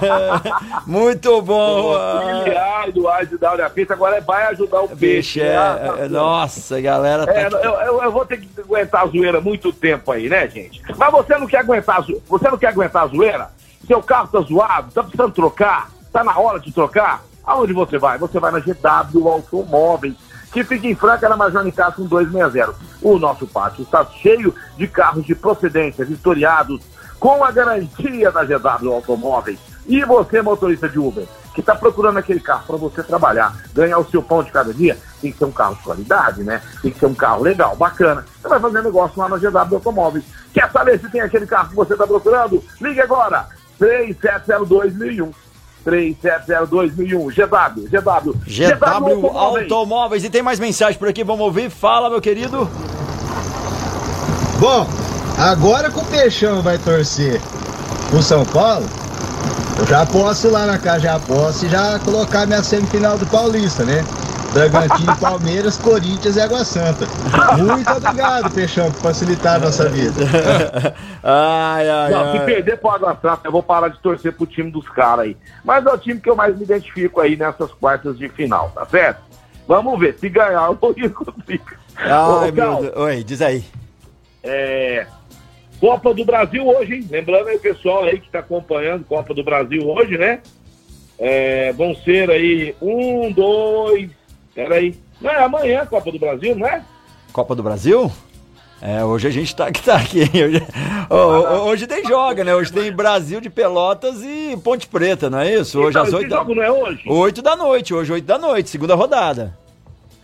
É. Muito bom. Auxiliar do ajudar a pista, agora é vai ajudar o Peixe, é, Ah, é- Nossa, galera. Tá É, eu, eu- eu vou ter que aguentar a zoeira muito tempo aí, né, gente? Mas você não quer aguentar você não quer aguentar a zoeira? Seu carro tá zoado, tá precisando trocar, tá na hora de trocar? Aonde você vai? Você vai na GW Automóveis, que fica em Franca, na Major Nicasso 1260. O nosso pátio está cheio de carros de procedência, vistoriados, com a garantia da GW Automóveis. E você, motorista de Uber, que está procurando aquele carro para você trabalhar, ganhar o seu pão de cada dia, tem que ser um carro de qualidade, né? Tem que ser um carro legal, bacana. Você vai fazer negócio lá na GW Automóveis. Quer saber se tem aquele carro que você está procurando? Ligue agora, 3702.001. 3702.001. GW, GW. GW Automóveis. E tem mais mensagem por aqui, vamos ouvir. Fala, meu querido. Bom, agora que o Peixão vai torcer pro São Paulo, eu já posso ir lá na casa, já posso e já colocar minha semifinal do Paulista, né? Bragantino, Palmeiras, Corinthians e Água Santa. Muito obrigado, Peixão, por facilitar a nossa vida. ai, ai, Não, se ai. perder pro Água Santa, eu vou parar de torcer pro time dos caras aí. Mas é o time que eu mais me identifico aí nessas quartas de final, tá certo? Vamos ver, se ganhar, eu vou ir com o Trica. Ai, Ô, meu Deus. Oi, diz aí. É, Copa do Brasil hoje, hein? Lembrando aí o pessoal aí que tá acompanhando Copa do Brasil hoje, né? É, vão ser aí um, dois. Peraí. Não é amanhã Copa do Brasil, não é? Copa do Brasil? É, hoje a gente tá, que tá aqui. Hoje, hoje tem joga, né? Hoje tem Brasil de Pelotas e Ponte Preta, não é isso? Hoje Então, às 8 da... jogo não é hoje? 8 da noite, hoje 8 da noite, segunda rodada.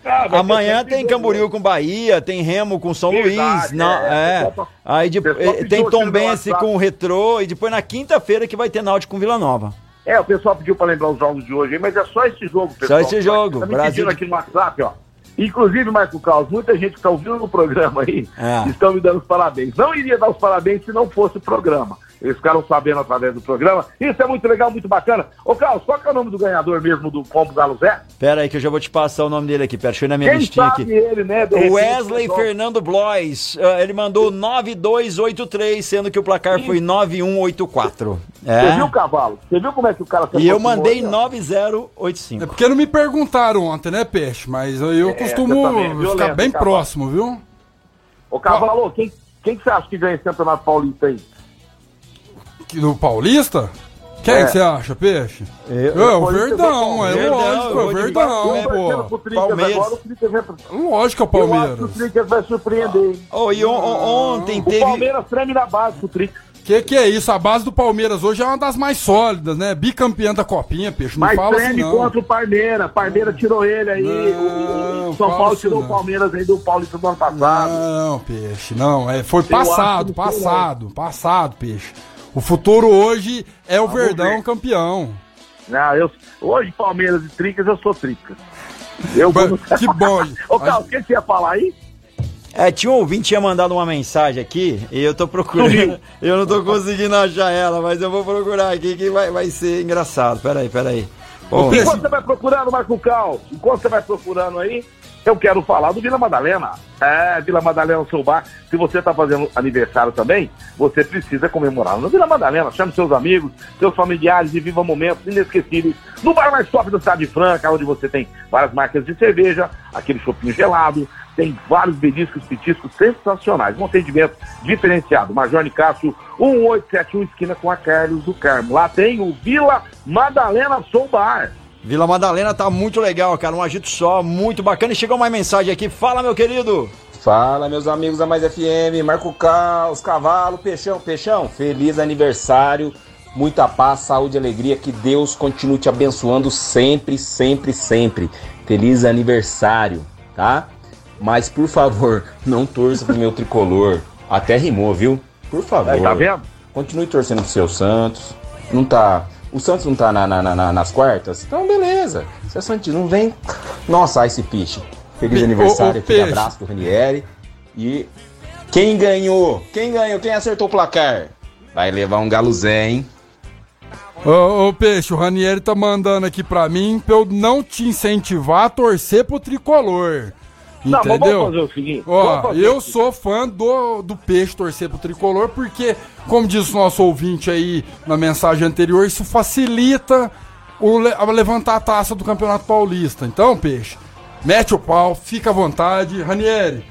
Ah, Amanhã tem. Camboriú com Bahia, tem Remo com São Verdade, Luís. Não, é. é. Aí de- eh, tem no Tombense com o Retrô e depois na quinta-feira que vai ter Náutico com Vila Nova. É, o pessoal pediu pra lembrar os jogos de hoje, mas é só esse jogo, pessoal. esse jogo, Tá me Brasil aqui no WhatsApp, ó. Inclusive, Marco Carlos, muita gente que tá ouvindo o programa aí É. estão me dando os parabéns. Não iria dar os parabéns se não fosse o programa. Eles ficaram sabendo através do programa. Isso é muito legal, muito bacana. Ô, Carlos, qual que é o nome do ganhador mesmo do Combo Galo Zé? Pera aí que eu já vou te passar o nome dele aqui. Pera, deixa eu ir na minha Quem listinha sabe aqui. ele, né? de Wesley pessoal- Fernando Blois. ah, Ele mandou 9283, sendo que o placar foi 9184. Você viu o É. cavalo? Você viu como é que o cara E eu mandei ó? 9085. É porque não me perguntaram ontem, né, Peixe? Mas eu, eu É, costumo também é ficar violento, bem Cavalo. próximo, viu? Ô, Cavalo, quem, quem que você acha que ganha esse campeonato paulista aí? Do Paulista? Quem É. que você acha, Peixe? Eu- É, o Verdão, é lógico, eu é o Verdão, Barcelona. Torcendo pô. Palmeiras. agora, o vai- Lógico que é o Eu acho que o Palmeiras. Tricas vai surpreender, hein? Oh, e on- on- ontem O teve. Palmeiras treme na base pro Tricas. Que que é isso? A base do Palmeiras hoje é uma das mais sólidas, né? Bicampeã da Copinha, Peixe. Não Mas fala assim, treme não. contra o Palmeiras. Palmeiras tirou ele aí. Não, o, o São Paulo tirou não. o Palmeiras aí do Paulista do ano passado. Não, Peixe, não. É, foi Eu passado, foi, passado, passado, Peixe. O futuro hoje é o Vamos Verdão ver. campeão. Não, eu, hoje, Palmeiras e Tricas, eu sou Tricas. Eu vou. Que bom. Ô, Carlos, o que você ia falar aí? É, tinha um ouvinte tinha mandado uma mensagem aqui e eu tô procurando. Eu não tô conseguindo achar ela, mas eu vou procurar aqui que vai, vai ser engraçado. Pera aí, pera aí. Bom, Enquanto você vai procurando, Marco Cal, enquanto você vai procurando aí, eu quero falar do Vila Madalena. É, Vila Madalena Seu Bar. Se você está fazendo aniversário também, você precisa comemorar no Vila Madalena. Chame seus amigos, seus familiares e viva momentos inesquecíveis no bar mais top da cidade de Franca, onde você tem várias marcas de cerveja, aquele chopinho gelado, tem vários beliscos, petiscos sensacionais. Um atendimento diferenciado. Major Nicásio, 1871, esquina com a Carlos do Carmo. Lá tem o Vila Madalena Soul Bar. Vila Madalena tá muito legal, cara. Um agito só, muito bacana. E chegou mais mensagem aqui. Fala, meu querido. Fala, meus amigos da Mais FM, Marco Caos, Cavalo, Peixão. Peixão, feliz aniversário, muita paz, saúde e alegria. Que Deus continue te abençoando sempre, sempre, sempre. Feliz aniversário, tá? Mas, por favor, não torça pro meu tricolor. Até rimou, viu? Por favor. Aí, tá vendo? Continue torcendo pro seu Santos. Não tá. O Santos não tá na- na- na- nas quartas? Então, beleza. Seu Santos não vem. Nossa, Ice Fish. Feliz Pe- aniversário, aquele abraço do Ranieri. E quem ganhou? Quem ganhou? Quem acertou o placar? Vai levar um galo Zé, hein? Ô, ô, Peixe, o Ranieri tá mandando aqui pra mim pra eu não te incentivar a torcer pro tricolor. Não, Entendeu? vamos fazer o seguinte. Ó, fazer eu sou fã do, do Peixe torcer pro tricolor, porque, como disse o nosso ouvinte aí na mensagem anterior, isso facilita o, a levantar a taça do Campeonato Paulista. Então, Peixe, mete o pau, fica à vontade. Ranieri,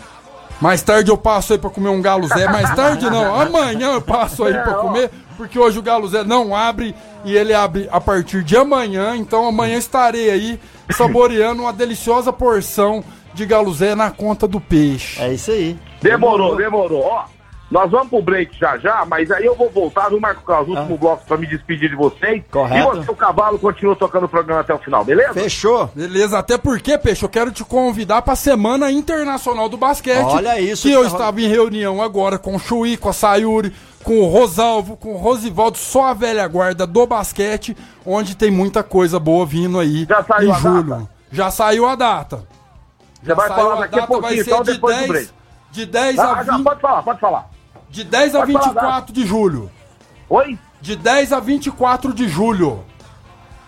mais tarde eu passo aí pra comer um galo Zé. Mais tarde não, amanhã eu passo aí pra comer, porque hoje o galo Zé não abre e ele abre a partir de amanhã. Então amanhã estarei aí saboreando uma deliciosa porção de galo Zé na conta do peixe. É isso aí. Demorou, demorou. Ó, nós vamos pro break já já, mas aí eu vou voltar no Marco Carlos, último bloco, pra me despedir de vocês. Ah. Correto. E você, o cavalo, continua tocando o programa até o final, beleza? Fechou. Beleza, até porque, Peixe, eu quero te convidar pra Semana Internacional do Basquete. Olha isso Que que eu tá estava em reunião agora com o Chuí, com a Sayuri, com o Rosalvo, com o Rosivaldo, só a velha guarda do basquete, onde tem muita coisa boa vindo aí Já saiu em a julho. data? Já saiu a data. Você vai falar a daqui a pouquinho, ser então de depois do 10, break. de 10 Ah, a já 20, pode falar, pode falar. de 10 a pode falar a 24 de julho. Oi? De 10 a 24 de julho.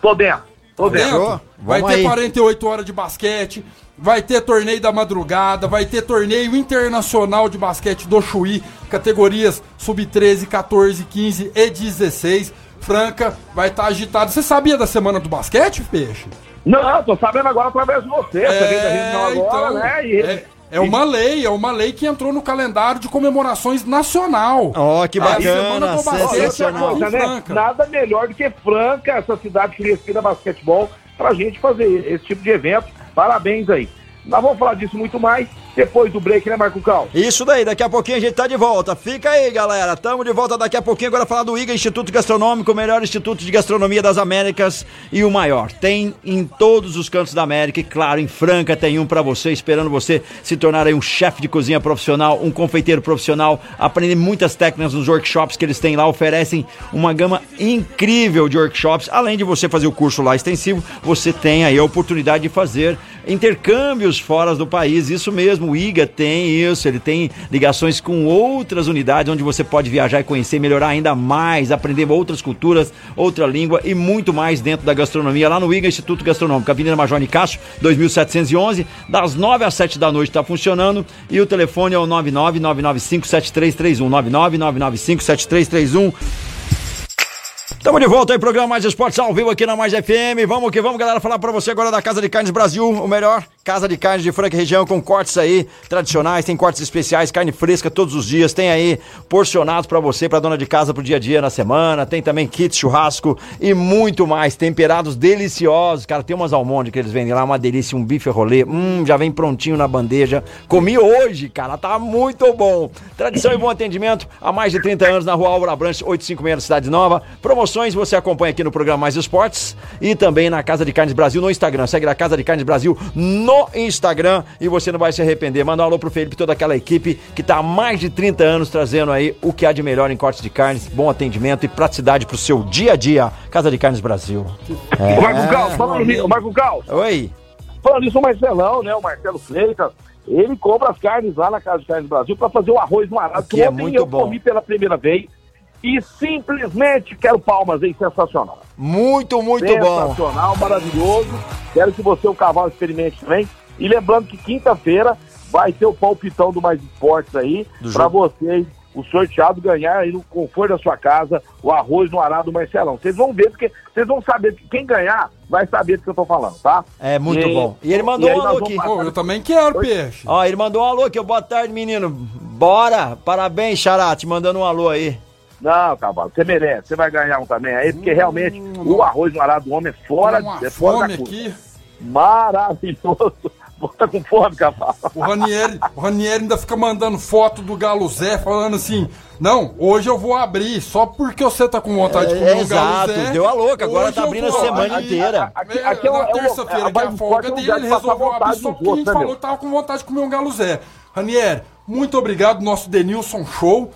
Tô dentro, tô Tá dentro. Vai Vamos ter aí. 48 horas de basquete, vai ter torneio da madrugada, vai ter torneio internacional de basquete do Chuí, categorias sub-13, 14, 15 e 16. Franca vai estar agitado. Você sabia da semana do basquete, Peixe? Não, tô sabendo agora através de você. Você veio da reunião agora, né? E... é, é uma lei, é uma lei que entrou no calendário de comemorações nacional. Ó, que É a semana bacana, sensacional. né? Nada melhor do que Franca, essa cidade que respira basquetebol, pra gente fazer esse tipo de evento. Parabéns aí. Nós vamos falar disso muito mais depois do break, né, Marco Cal? Isso daí, daqui a pouquinho a gente tá de volta. Fica aí, galera. Tamo de volta daqui a pouquinho. Agora falar do IGA Instituto Gastronômico, o melhor instituto de gastronomia das Américas e o maior. Tem em todos os cantos da América e, claro, em Franca tem um pra você, esperando você se tornar aí um chefe de cozinha profissional, um confeiteiro profissional, aprender muitas técnicas nos workshops que eles têm lá. Oferecem uma gama incrível de workshops. Além de você fazer o curso lá extensivo, você tem aí a oportunidade de fazer intercâmbios fora do país. Isso mesmo, o IGA tem isso. Ele tem ligações com outras unidades onde você pode viajar e conhecer, melhorar ainda mais, aprender outras culturas, outra língua e muito mais dentro da gastronomia. Lá no IGA Instituto Gastronômico, Avenida Major Nicasso, 2711, das 9 às 7 da noite está funcionando e o telefone é o 999957331, 999957331. Estamos de volta aí, programa Mais Esportes ao vivo aqui na Mais FM. Vamos que vamos, galera, falar pra você agora da Casa de Carnes Brasil, o melhor casa de carnes de Franca região, com cortes aí tradicionais, tem cortes especiais, carne fresca todos os dias, tem aí porcionados pra você, pra dona de casa, pro dia a dia na semana, tem também kit churrasco e muito mais, temperados deliciosos, cara, tem umas almôndegas que eles vendem lá, uma delícia, um bife rolê, hum, já vem prontinho na bandeja, comi hoje, cara, tá muito bom. Tradição e bom atendimento há mais de 30 anos na rua Álvaro Branche, 856 na Cidade Nova. Você acompanha aqui no programa Mais Esportes e também na Casa de Carnes Brasil no Instagram. Segue na Casa de Carnes Brasil no Instagram e você não vai se arrepender. Manda um alô pro Felipe e toda aquela equipe que tá há mais de 30 anos trazendo aí o que há de melhor em cortes de carnes, bom atendimento e praticidade pro seu dia a dia. Casa de Carnes Brasil. É. Marco Cal, falando nisso, Marco Cal, Oi. falando nisso, o Marcelão, né, o Marcelo Freitas, ele compra as carnes lá na Casa de Carnes Brasil pra fazer o arroz no arado, Que é ontem muito eu bom. comi pela primeira vez e simplesmente quero palmas aí, sensacional. Muito, muito bom. Sensacional, maravilhoso. Quero que você, o cavalo, experimente também. E lembrando que quinta-feira vai ter o palpitão do Mais Esportes aí, para vocês, o sorteado, ganhar aí no conforto da sua casa o arroz no arado do Marcelão. Vocês vão ver, porque vocês vão saber, que quem ganhar vai saber do que eu tô falando, tá? É muito E- bom. E ele mandou e um alô aqui. passar- Pô, eu também quero, Peixe. Ó, ele mandou um alô aqui. Boa tarde, menino. Bora. Parabéns, Xará. Te mandando um alô aí. Não, cavalo, você merece, você vai ganhar um também aí, porque realmente o arroz no arado do homem é fora, é fora fome da curva. aqui. Maravilhoso. Tá com fome, cavalo. O Ranieri, o Ranieri ainda fica mandando foto do Galo Zé, falando assim: Não, hoje eu vou abrir, só porque você tá com vontade de É, comer um exato, Galo Zé. deu a louca, agora hoje tá abrindo a semana abrir. inteira. Aqui, aqui é, o- na é, o- terça-feira, é, que é a folga dele, ele de resolveu abrir só porque outros, né, falou meu? que tava com vontade de comer um Galo Zé. Ranieri, muito obrigado, nosso Denilson Show.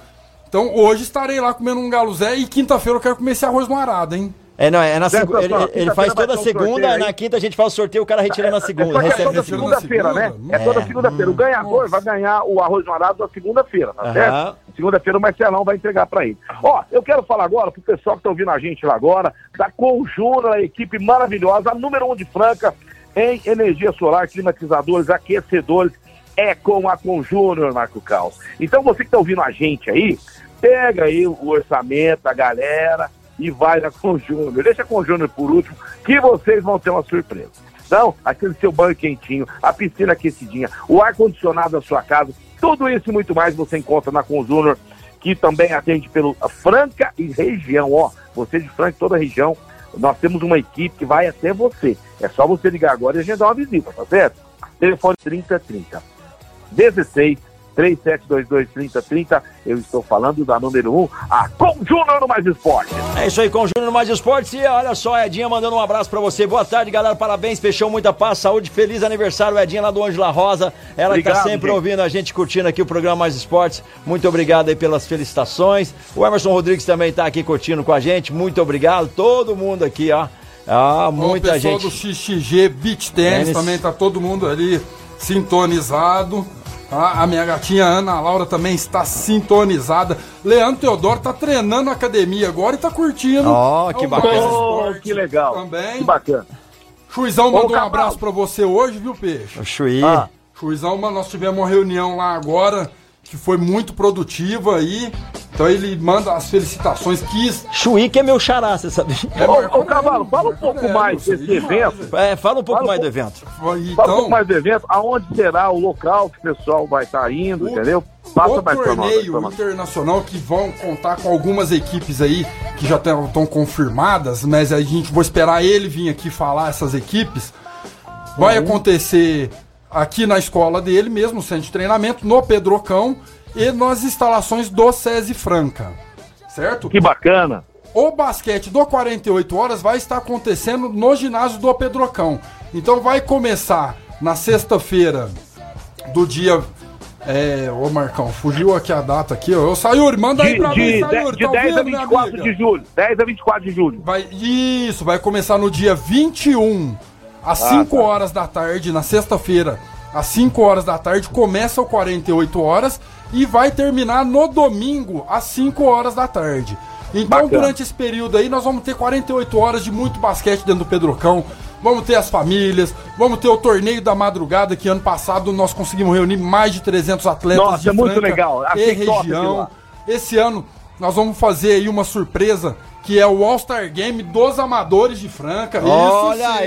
Então hoje estarei lá comendo um Galo Zé e quinta-feira eu quero comer esse arroz no arado, hein? É, não, é na Dessa segunda. Ele, ele faz toda um segunda, na quinta a gente faz o sorteio, o cara retira na segunda. Só que é recebe toda na segunda. segunda-feira, né? É toda É. segunda-feira. O ganhador vai ganhar o arroz no arado na segunda-feira, tá certo? Segunda-feira o Marcelão vai entregar pra ele. Ó, eu quero falar agora pro pessoal que tá ouvindo a gente lá agora, da Conjura, a equipe maravilhosa, a número um de Franca, em energia solar, climatizadores, aquecedores, é com a Conjúnior, Marco Caos. Então você que tá ouvindo a gente aí, pega aí o orçamento da galera e vai na Conjúnior. Deixa a Conjúnior por último, que vocês vão ter uma surpresa. Não, aquele seu banho quentinho, a piscina aquecidinha, o ar-condicionado da sua casa, tudo isso e muito mais você encontra na Conjúnior, que também atende pelo Franca e região, ó. Você de Franca e toda a região, nós temos uma equipe que vai até você. É só você ligar agora e agendar uma visita, tá certo? Telefone 3030 16 3722 3030. Eu estou falando da número 1, a Conjúnior no Mais Esporte. É isso aí, com o Júnior Mais Esportes. E olha só, Edinha mandando um abraço pra você. Boa tarde, galera. Parabéns, fechou muita paz, saúde, feliz aniversário, Edinha lá do Ângela Rosa. Ela que tá Obrigado, sempre gente. ouvindo a gente, curtindo aqui o programa Mais Esportes. Muito obrigado aí pelas felicitações. O Emerson Rodrigues também tá aqui curtindo com a gente. Muito obrigado. Todo mundo aqui, ó. Ah, o muita pessoal gente. do XXG Beach Tennis Tênis. também tá todo mundo ali sintonizado. Tá? A minha gatinha Ana Laura também está sintonizada. Leandro Teodoro tá treinando na academia agora e tá curtindo. Ó, que É o bacana. Oh, Esporte que legal. Também. Que bacana. Chuizão mandou um abraço pra você hoje, viu, Peixe? O Chuí. Ah. Chuizão, nós tivemos uma reunião lá agora que foi muito produtiva aí. Então ele manda as felicitações. Quis. Chuí que é meu xará, você sabe? Ô, ô, Cavalo, fala um pouco mais desse evento. É, fala um pouco Fala mais um do evento. Fala um Então, pouco mais do evento, aonde será o local que o pessoal vai estar indo, entendeu? Passa o mais torneio pra nós. internacional que vão contar com algumas equipes aí que já estão confirmadas, mas a gente vou esperar ele vir aqui falar essas equipes. Vai Uhum. acontecer aqui na escola dele mesmo, no centro de treinamento, no Pedrocão e nas instalações do SESI Franca. Certo? Que bacana. O basquete do 48 horas vai estar acontecendo no ginásio do Pedrocão. Então vai começar na sexta-feira do dia. É, ô Marcão, fugiu aqui a data aqui, ó. Ô Sayuri, manda aí De, pra mim, de, Sayuri, de tá 10 a ouvindo, minha 24 amiga? de julho. 10 a 24 de julho. Vai, isso, vai começar no dia 21, às Ah, 5 tá. horas da tarde, na sexta-feira, às 5 horas da tarde, começa o 48 horas e vai terminar no domingo, às 5 horas da tarde. Então, Bacana. durante esse período aí, nós vamos ter 48 horas de muito basquete dentro do Pedrocão. Vamos ter as famílias, vamos ter o torneio da madrugada, que ano passado nós conseguimos reunir mais de 300 atletas Nossa, de é muito Franca legal. e Achei região. Esse ano nós vamos fazer aí uma surpresa que é o All-Star Game dos amadores de Franca. Olha sim,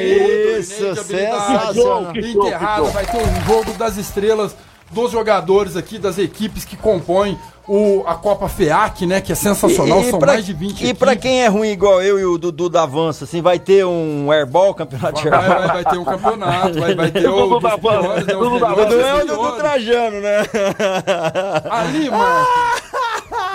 isso, de habilidade sensacional. Show. vai ter um jogo das estrelas dos jogadores aqui, das equipes que compõem o, a Copa FEAC, né? Que é sensacional, são pra- mais de 20 E pra quem é ruim igual eu e o Dudu da Avança, assim, vai ter um airball, campeonato de Vai, vai, vai ter um campeonato, vai, vai ter Dudu o da dos piores, Van, né, os Dudu da melhores, Dudu é o Dudu. Trajano, né? Ali, Marcos.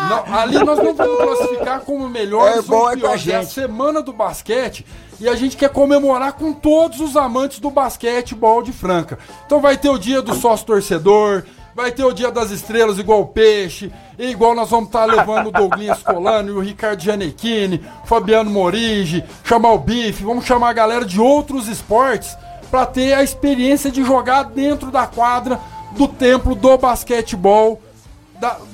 Não, ali nós não vamos classificar como melhores É bom, ou é piores. É a semana do basquete e a gente quer comemorar com todos os amantes do basquetebol de Franca. Então vai ter o dia do sócio torcedor, vai ter o dia das estrelas igual o Peixe, e igual nós vamos estar levando o Douglas Colano e o Ricardo Gianecchini, Fabiano Morigi, chamar o Bife, vamos chamar a galera de outros esportes para ter a experiência de jogar dentro da quadra do templo do basquetebol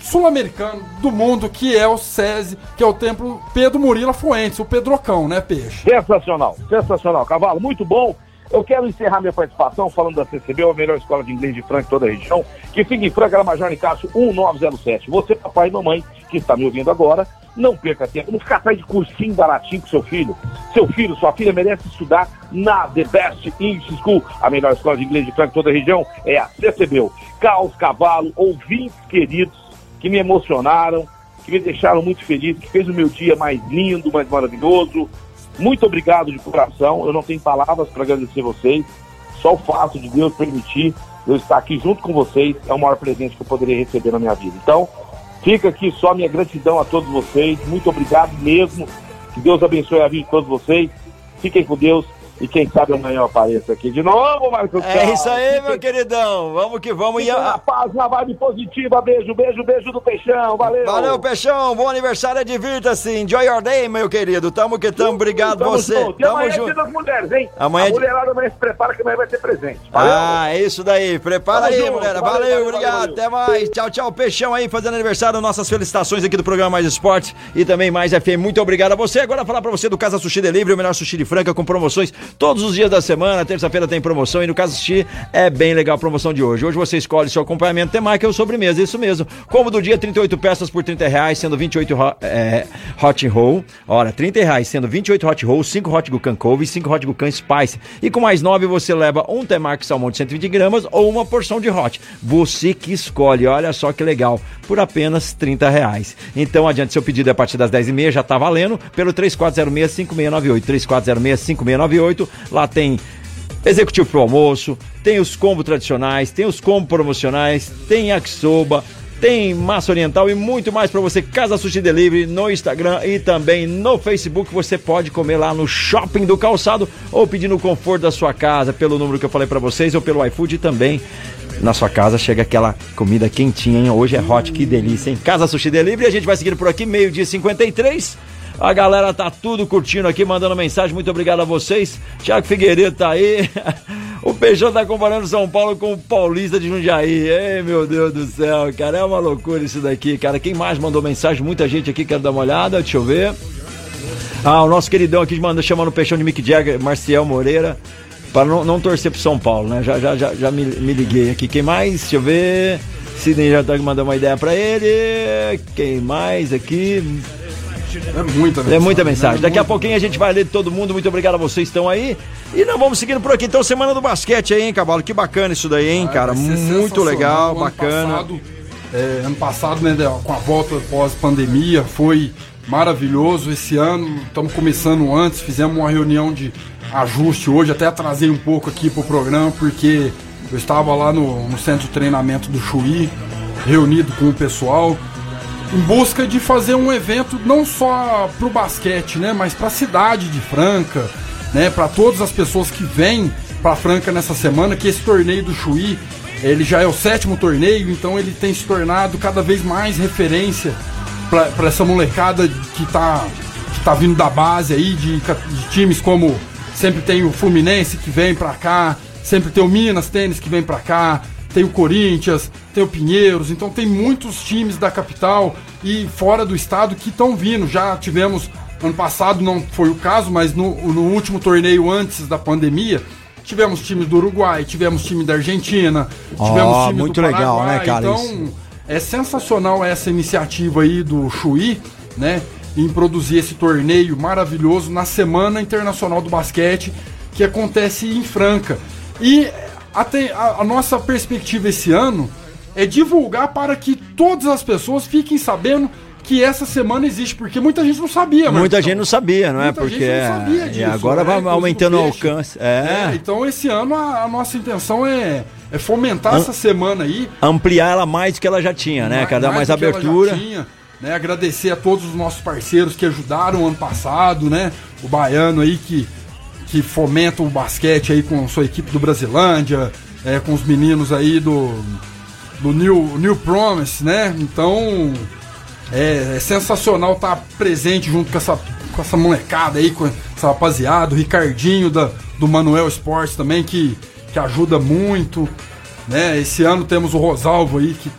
sul-americano do mundo, que é o SESI, que é o templo Pedro Murilo Fuentes, o Pedrocão, né, Peixe? Sensacional, sensacional. Cavalo, muito bom. Eu quero encerrar minha participação falando da CCB, a melhor escola de inglês de Franca toda a região, que fica em Franca, na Major Nicásio 1907. Você, papai e mamãe, que está me ouvindo agora, não perca tempo, não fica atrás de cursinho baratinho com seu filho. Seu filho, sua filha merece estudar na The Best English School, a melhor escola de inglês de Franca toda a região, é a CCB. Caos, Cavalo, ouvintes queridos que me emocionaram, que me deixaram muito feliz, que fez o meu dia mais lindo, mais maravilhoso. Muito obrigado de coração. Eu não tenho palavras para agradecer vocês. Só o fato de Deus permitir eu estar aqui junto com vocês é o maior presente que eu poderia receber na minha vida. Então, fica aqui só minha gratidão a todos vocês. Muito obrigado mesmo. Que Deus abençoe a vida de todos vocês. Fiquem com Deus. E quem sabe amanhã eu apareço aqui de novo, Marcos É isso aí, meu queridão. Vamos que vamos. E a... paz, na vibe positiva. Beijo, beijo, beijo do Peixão. Valeu. Valeu, Peixão. Bom aniversário, divirta-se. Enjoy your day, meu querido. Tamo que tamo. Obrigado Tamo você. junto. Tamo amanhã é dia junto. das mulheres, hein? Amanhã é a dia- mulherada amanhã se prepara que amanhã vai ter presente. Valeu. Ah, é isso daí. Prepara aí, junto. mulher. Valeu, Valeu, valeu, obrigado. valeu. Até mais. Tchau, tchau. Peixão aí fazendo aniversário. Nossas felicitações aqui do programa Mais Esportes e também Mais FM. Muito obrigado a você. Agora falar pra você do Casa Sushi Delivery, o melhor sushi de Franca com promoções todos os dias da semana. Terça-feira tem promoção e no Casa Sushi é bem legal a promoção de hoje. Hoje você escolhe seu acompanhamento temático ou sobremesa. Isso mesmo. Como do dia, 38 peças por 30 reais, sendo 28 ro- é, hot roll. Ora, 30 reais, sendo 28 hot roll, 5 hot Gucan couve e 5 hot Gucan spice. E com mais 9 você leva um temaki salmão de 120 gramas ou uma porção de hot. Você que escolhe, olha só que legal, por apenas 30 reais. Então adiante seu pedido é a partir das 10h30, já tá valendo, pelo 3406-5698. 3406-5698. Lá tem Executivo pro almoço, tem os combos tradicionais, tem os combos promocionais, tem yakisoba, tem massa oriental e muito mais para você. Casa Sushi Delivery no Instagram e também no Facebook. Você pode comer lá no Shopping do Calçado ou pedir no conforto da sua casa pelo número que eu falei para vocês ou pelo iFood também. Na sua casa chega aquela comida quentinha, hein? Hoje é hot, que delícia, hein? Casa Sushi Delivery, a gente vai seguindo por aqui, meio-dia 53. A galera tá tudo curtindo aqui, mandando mensagem. Muito obrigado a vocês. Tiago Figueiredo tá aí. O Peixão tá comparando São Paulo com o Paulista de Jundiaí. Ei, meu Deus do céu, cara, é uma loucura isso daqui, cara. Quem mais mandou mensagem? Muita gente aqui, quero dar uma olhada, deixa eu ver. Ah, o nosso queridão aqui manda chamando o Peixão de Mick Jagger, Marcial Moreira, para não, não torcer pro São Paulo, né? Já, já, já, já me, me liguei aqui. Quem mais? Deixa eu ver. Sidney já tá mandando uma ideia pra ele. Quem mais aqui? É muita É muita mensagem. Daqui a pouquinho a gente vai ler todo mundo. Muito obrigado a vocês que estão aí. E nós vamos seguindo por aqui. Então, semana do basquete aí, hein, Cavalo? Que bacana isso daí, hein, cara? Ah, ser Muito legal, bacana. Passado, é, ano passado, né, com a volta pós-pandemia, foi maravilhoso. Esse ano, estamos começando antes, fizemos uma reunião de ajuste hoje, até atrasei um pouco aqui pro programa, porque eu estava lá no, no centro de treinamento do Chuí, reunido com o pessoal, em busca de fazer um evento não só pro basquete, né, mas para a cidade de Franca, né, para todas as pessoas que vêm para Franca nessa semana, que esse torneio do Chuí, ele já é o sétimo torneio, então ele tem se tornado cada vez mais referência para essa molecada que tá que tá vindo da base aí de, de times como sempre tem o Fluminense que vem para cá, sempre tem o Minas Tênis que vem para cá, tem o Corinthians, tem o Pinheiros, então tem muitos times da capital e fora do estado que estão vindo. Já tivemos, ano passado não foi o caso, mas no, no último torneio antes da pandemia, tivemos times do Uruguai, tivemos time da Argentina, tivemos time muito do legal, né, cara, Então, isso. é sensacional essa iniciativa aí do Chuí, né? Em produzir esse torneio maravilhoso na Semana Internacional do Basquete, que acontece em Franca. E a, te- a- a nossa perspectiva esse ano é divulgar para que todas as pessoas fiquem sabendo que essa semana existe, porque muita gente não sabia, Muita Marcão. gente não sabia, não é? Muita Porque gente não sabia é, e disso, agora né? vai aumentando o alcance. É, É. então esse ano a, a nossa intenção é, é fomentar Am- essa semana aí, Ampliar ela mais do que ela já tinha, né, cara? Dar mais do que ela já abertura. tinha, né? Agradecer a todos os nossos parceiros que ajudaram ano passado, né? O Baiano aí que, que fomenta o basquete aí com sua equipe do Brasilândia, é, com os meninos aí do, do New, New Promise, né? Então é, é sensacional estar presente junto com essa, com essa molecada aí, com essa rapaziada, o Ricardinho da, do Manuel Esportes também, que, que ajuda muito. Né? Esse ano temos o Rosalvo aí, que,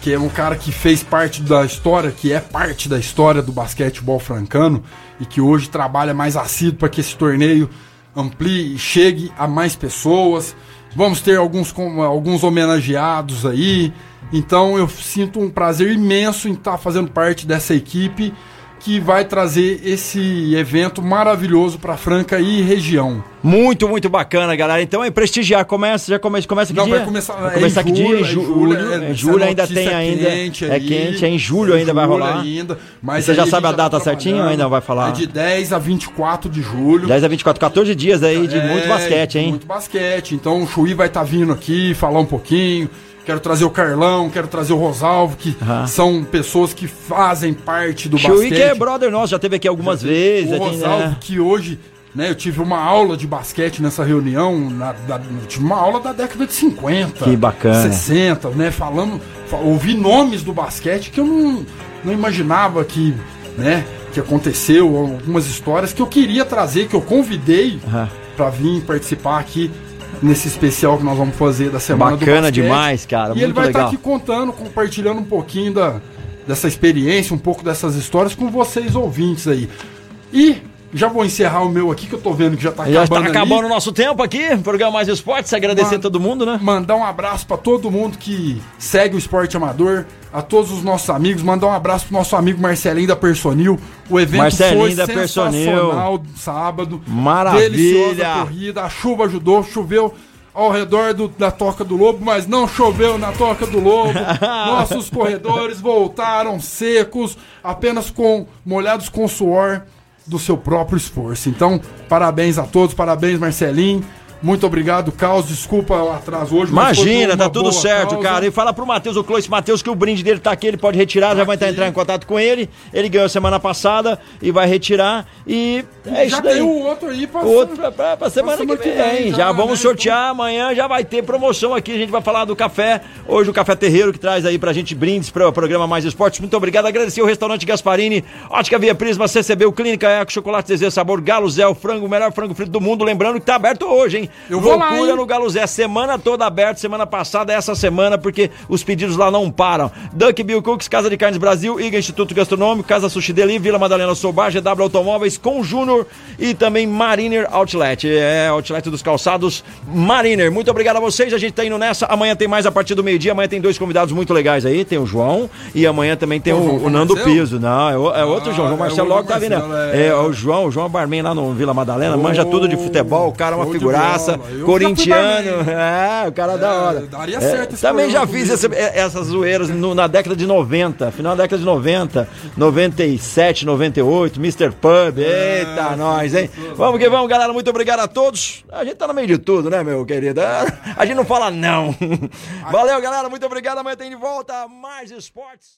que é um cara que fez parte da história, que é parte da história do basquetebol francano e que hoje trabalha mais assíduo para que esse torneio amplie e chegue a mais pessoas. Vamos ter alguns, alguns homenageados aí. Então eu sinto um prazer imenso em estar fazendo parte dessa equipe que vai trazer esse evento maravilhoso para Franca e região. Muito, muito bacana, galera. Então é prestigiar. Começa, já começa, começa que Não, dia? vai começar- vai é começar em que dia? julho, Em é em julho. julho, É, é- julho essa ainda tem ainda. quente é quente, é em julho ainda vai rolar. ainda, mas você já a sabe a já data tá certinho ou ainda vai falar? É de 10 a 24 de julho. 10 a 24, 14 dias aí de É, muito basquete, hein? Muito basquete. Então o Chuí vai estar vindo aqui falar um pouquinho. Quero trazer o Carlão, quero trazer o Rosalvo, que são pessoas que fazem parte do Chuí basquete. que é brother nosso, já teve aqui algumas vezes. O Rosalvo, né? que hoje, né, eu tive uma aula de basquete nessa reunião, na, da- tive uma aula da década de 50. Que bacana. 60, né, falando, fa- ouvi nomes do basquete que eu não, não imaginava que, né, que aconteceu, algumas histórias que eu queria trazer, que eu convidei pra vir participar aqui nesse especial que nós vamos fazer da semana do Bacana demais, cara, E ele muito vai estar legal. aqui contando, compartilhando um pouquinho da, dessa experiência, um pouco dessas histórias com vocês ouvintes aí. E já vou encerrar o meu aqui, que eu tô vendo que já tá Já acabando. está acabando ali. o nosso tempo aqui, programa Mais Esportes, agradecer a todo mundo, né? Mandar um abraço pra todo mundo que segue o esporte amador, a todos os nossos amigos, mandar um abraço pro nosso amigo Marcelinho da Personil. O evento Marcelinho foi da Personil. sensacional sábado. Maravilha. Deliciosa corrida, a chuva ajudou, choveu ao redor do- da Toca do Lobo, mas não choveu na Toca do Lobo. Nossos corredores voltaram secos, apenas com molhados com suor do seu próprio esforço. Então, parabéns a todos, parabéns Marcelinho. Muito obrigado, Caos. Desculpa o atraso hoje. Imagina, tá tudo certo, causa. cara. E fala pro Matheus, o Clois Matheus, que o brinde dele tá aqui, ele pode retirar, já vai estar entrar em contato com ele. Ele ganhou semana passada e vai retirar. E é isso Já daí. tem o outro aí pra, outro pra, pra- pra semana, semana que que vem. vem, já, já, vamos né? sortear amanhã, já vai ter promoção aqui. A gente vai falar do café. Hoje o Café Terreiro que traz aí pra gente brindes para o programa Mais Esportes. Muito obrigado. Agradecer o restaurante Gasparini, Ótica Via Prisma, CCB, o Clínica Eco, Chocolate Desejo Sabor, Galo Zé, o frango, o melhor frango frito do mundo. Lembrando que tá aberto hoje, hein? Eu vou lá, Loucura hein? no Galo Zé. Semana toda aberta, semana passada, essa semana, porque os pedidos lá não param. Duck Bill Cooks, Casa de Carnes Brasil, IGA Instituto Gastronômico, Casa Sushi Deli, Vila Madalena Sobar, GW Automóveis, com Júnior e também Mariner Outlet. É, Outlet dos Calçados Mariner. Muito obrigado a vocês, a gente tá indo nessa. Amanhã tem mais a partir do meio-dia. Amanhã tem dois convidados muito legais aí. Tem o João e amanhã também tem É o o, o Nando? Piso. Não, é, o- é outro Ah, João. João é Marcelo o logo tá vindo. É, é. o João, o João Barman lá no Vila Madalena, manja Oh, tudo de futebol. O cara é uma figuraça. Eu Corintiano. É, o cara da hora. daria É, certo esse Também já fiz esse- é, essas zoeiras no- na década de 90, final da década de 90, 97, 98, Mr. Pub. É, Eita, nós, hein? Vamos que vamos, galera. Muito obrigado a todos. A gente tá no meio de tudo, né, meu querido? A gente não fala não. Valeu, galera. Muito obrigado. Amanhã tem de volta mais esportes.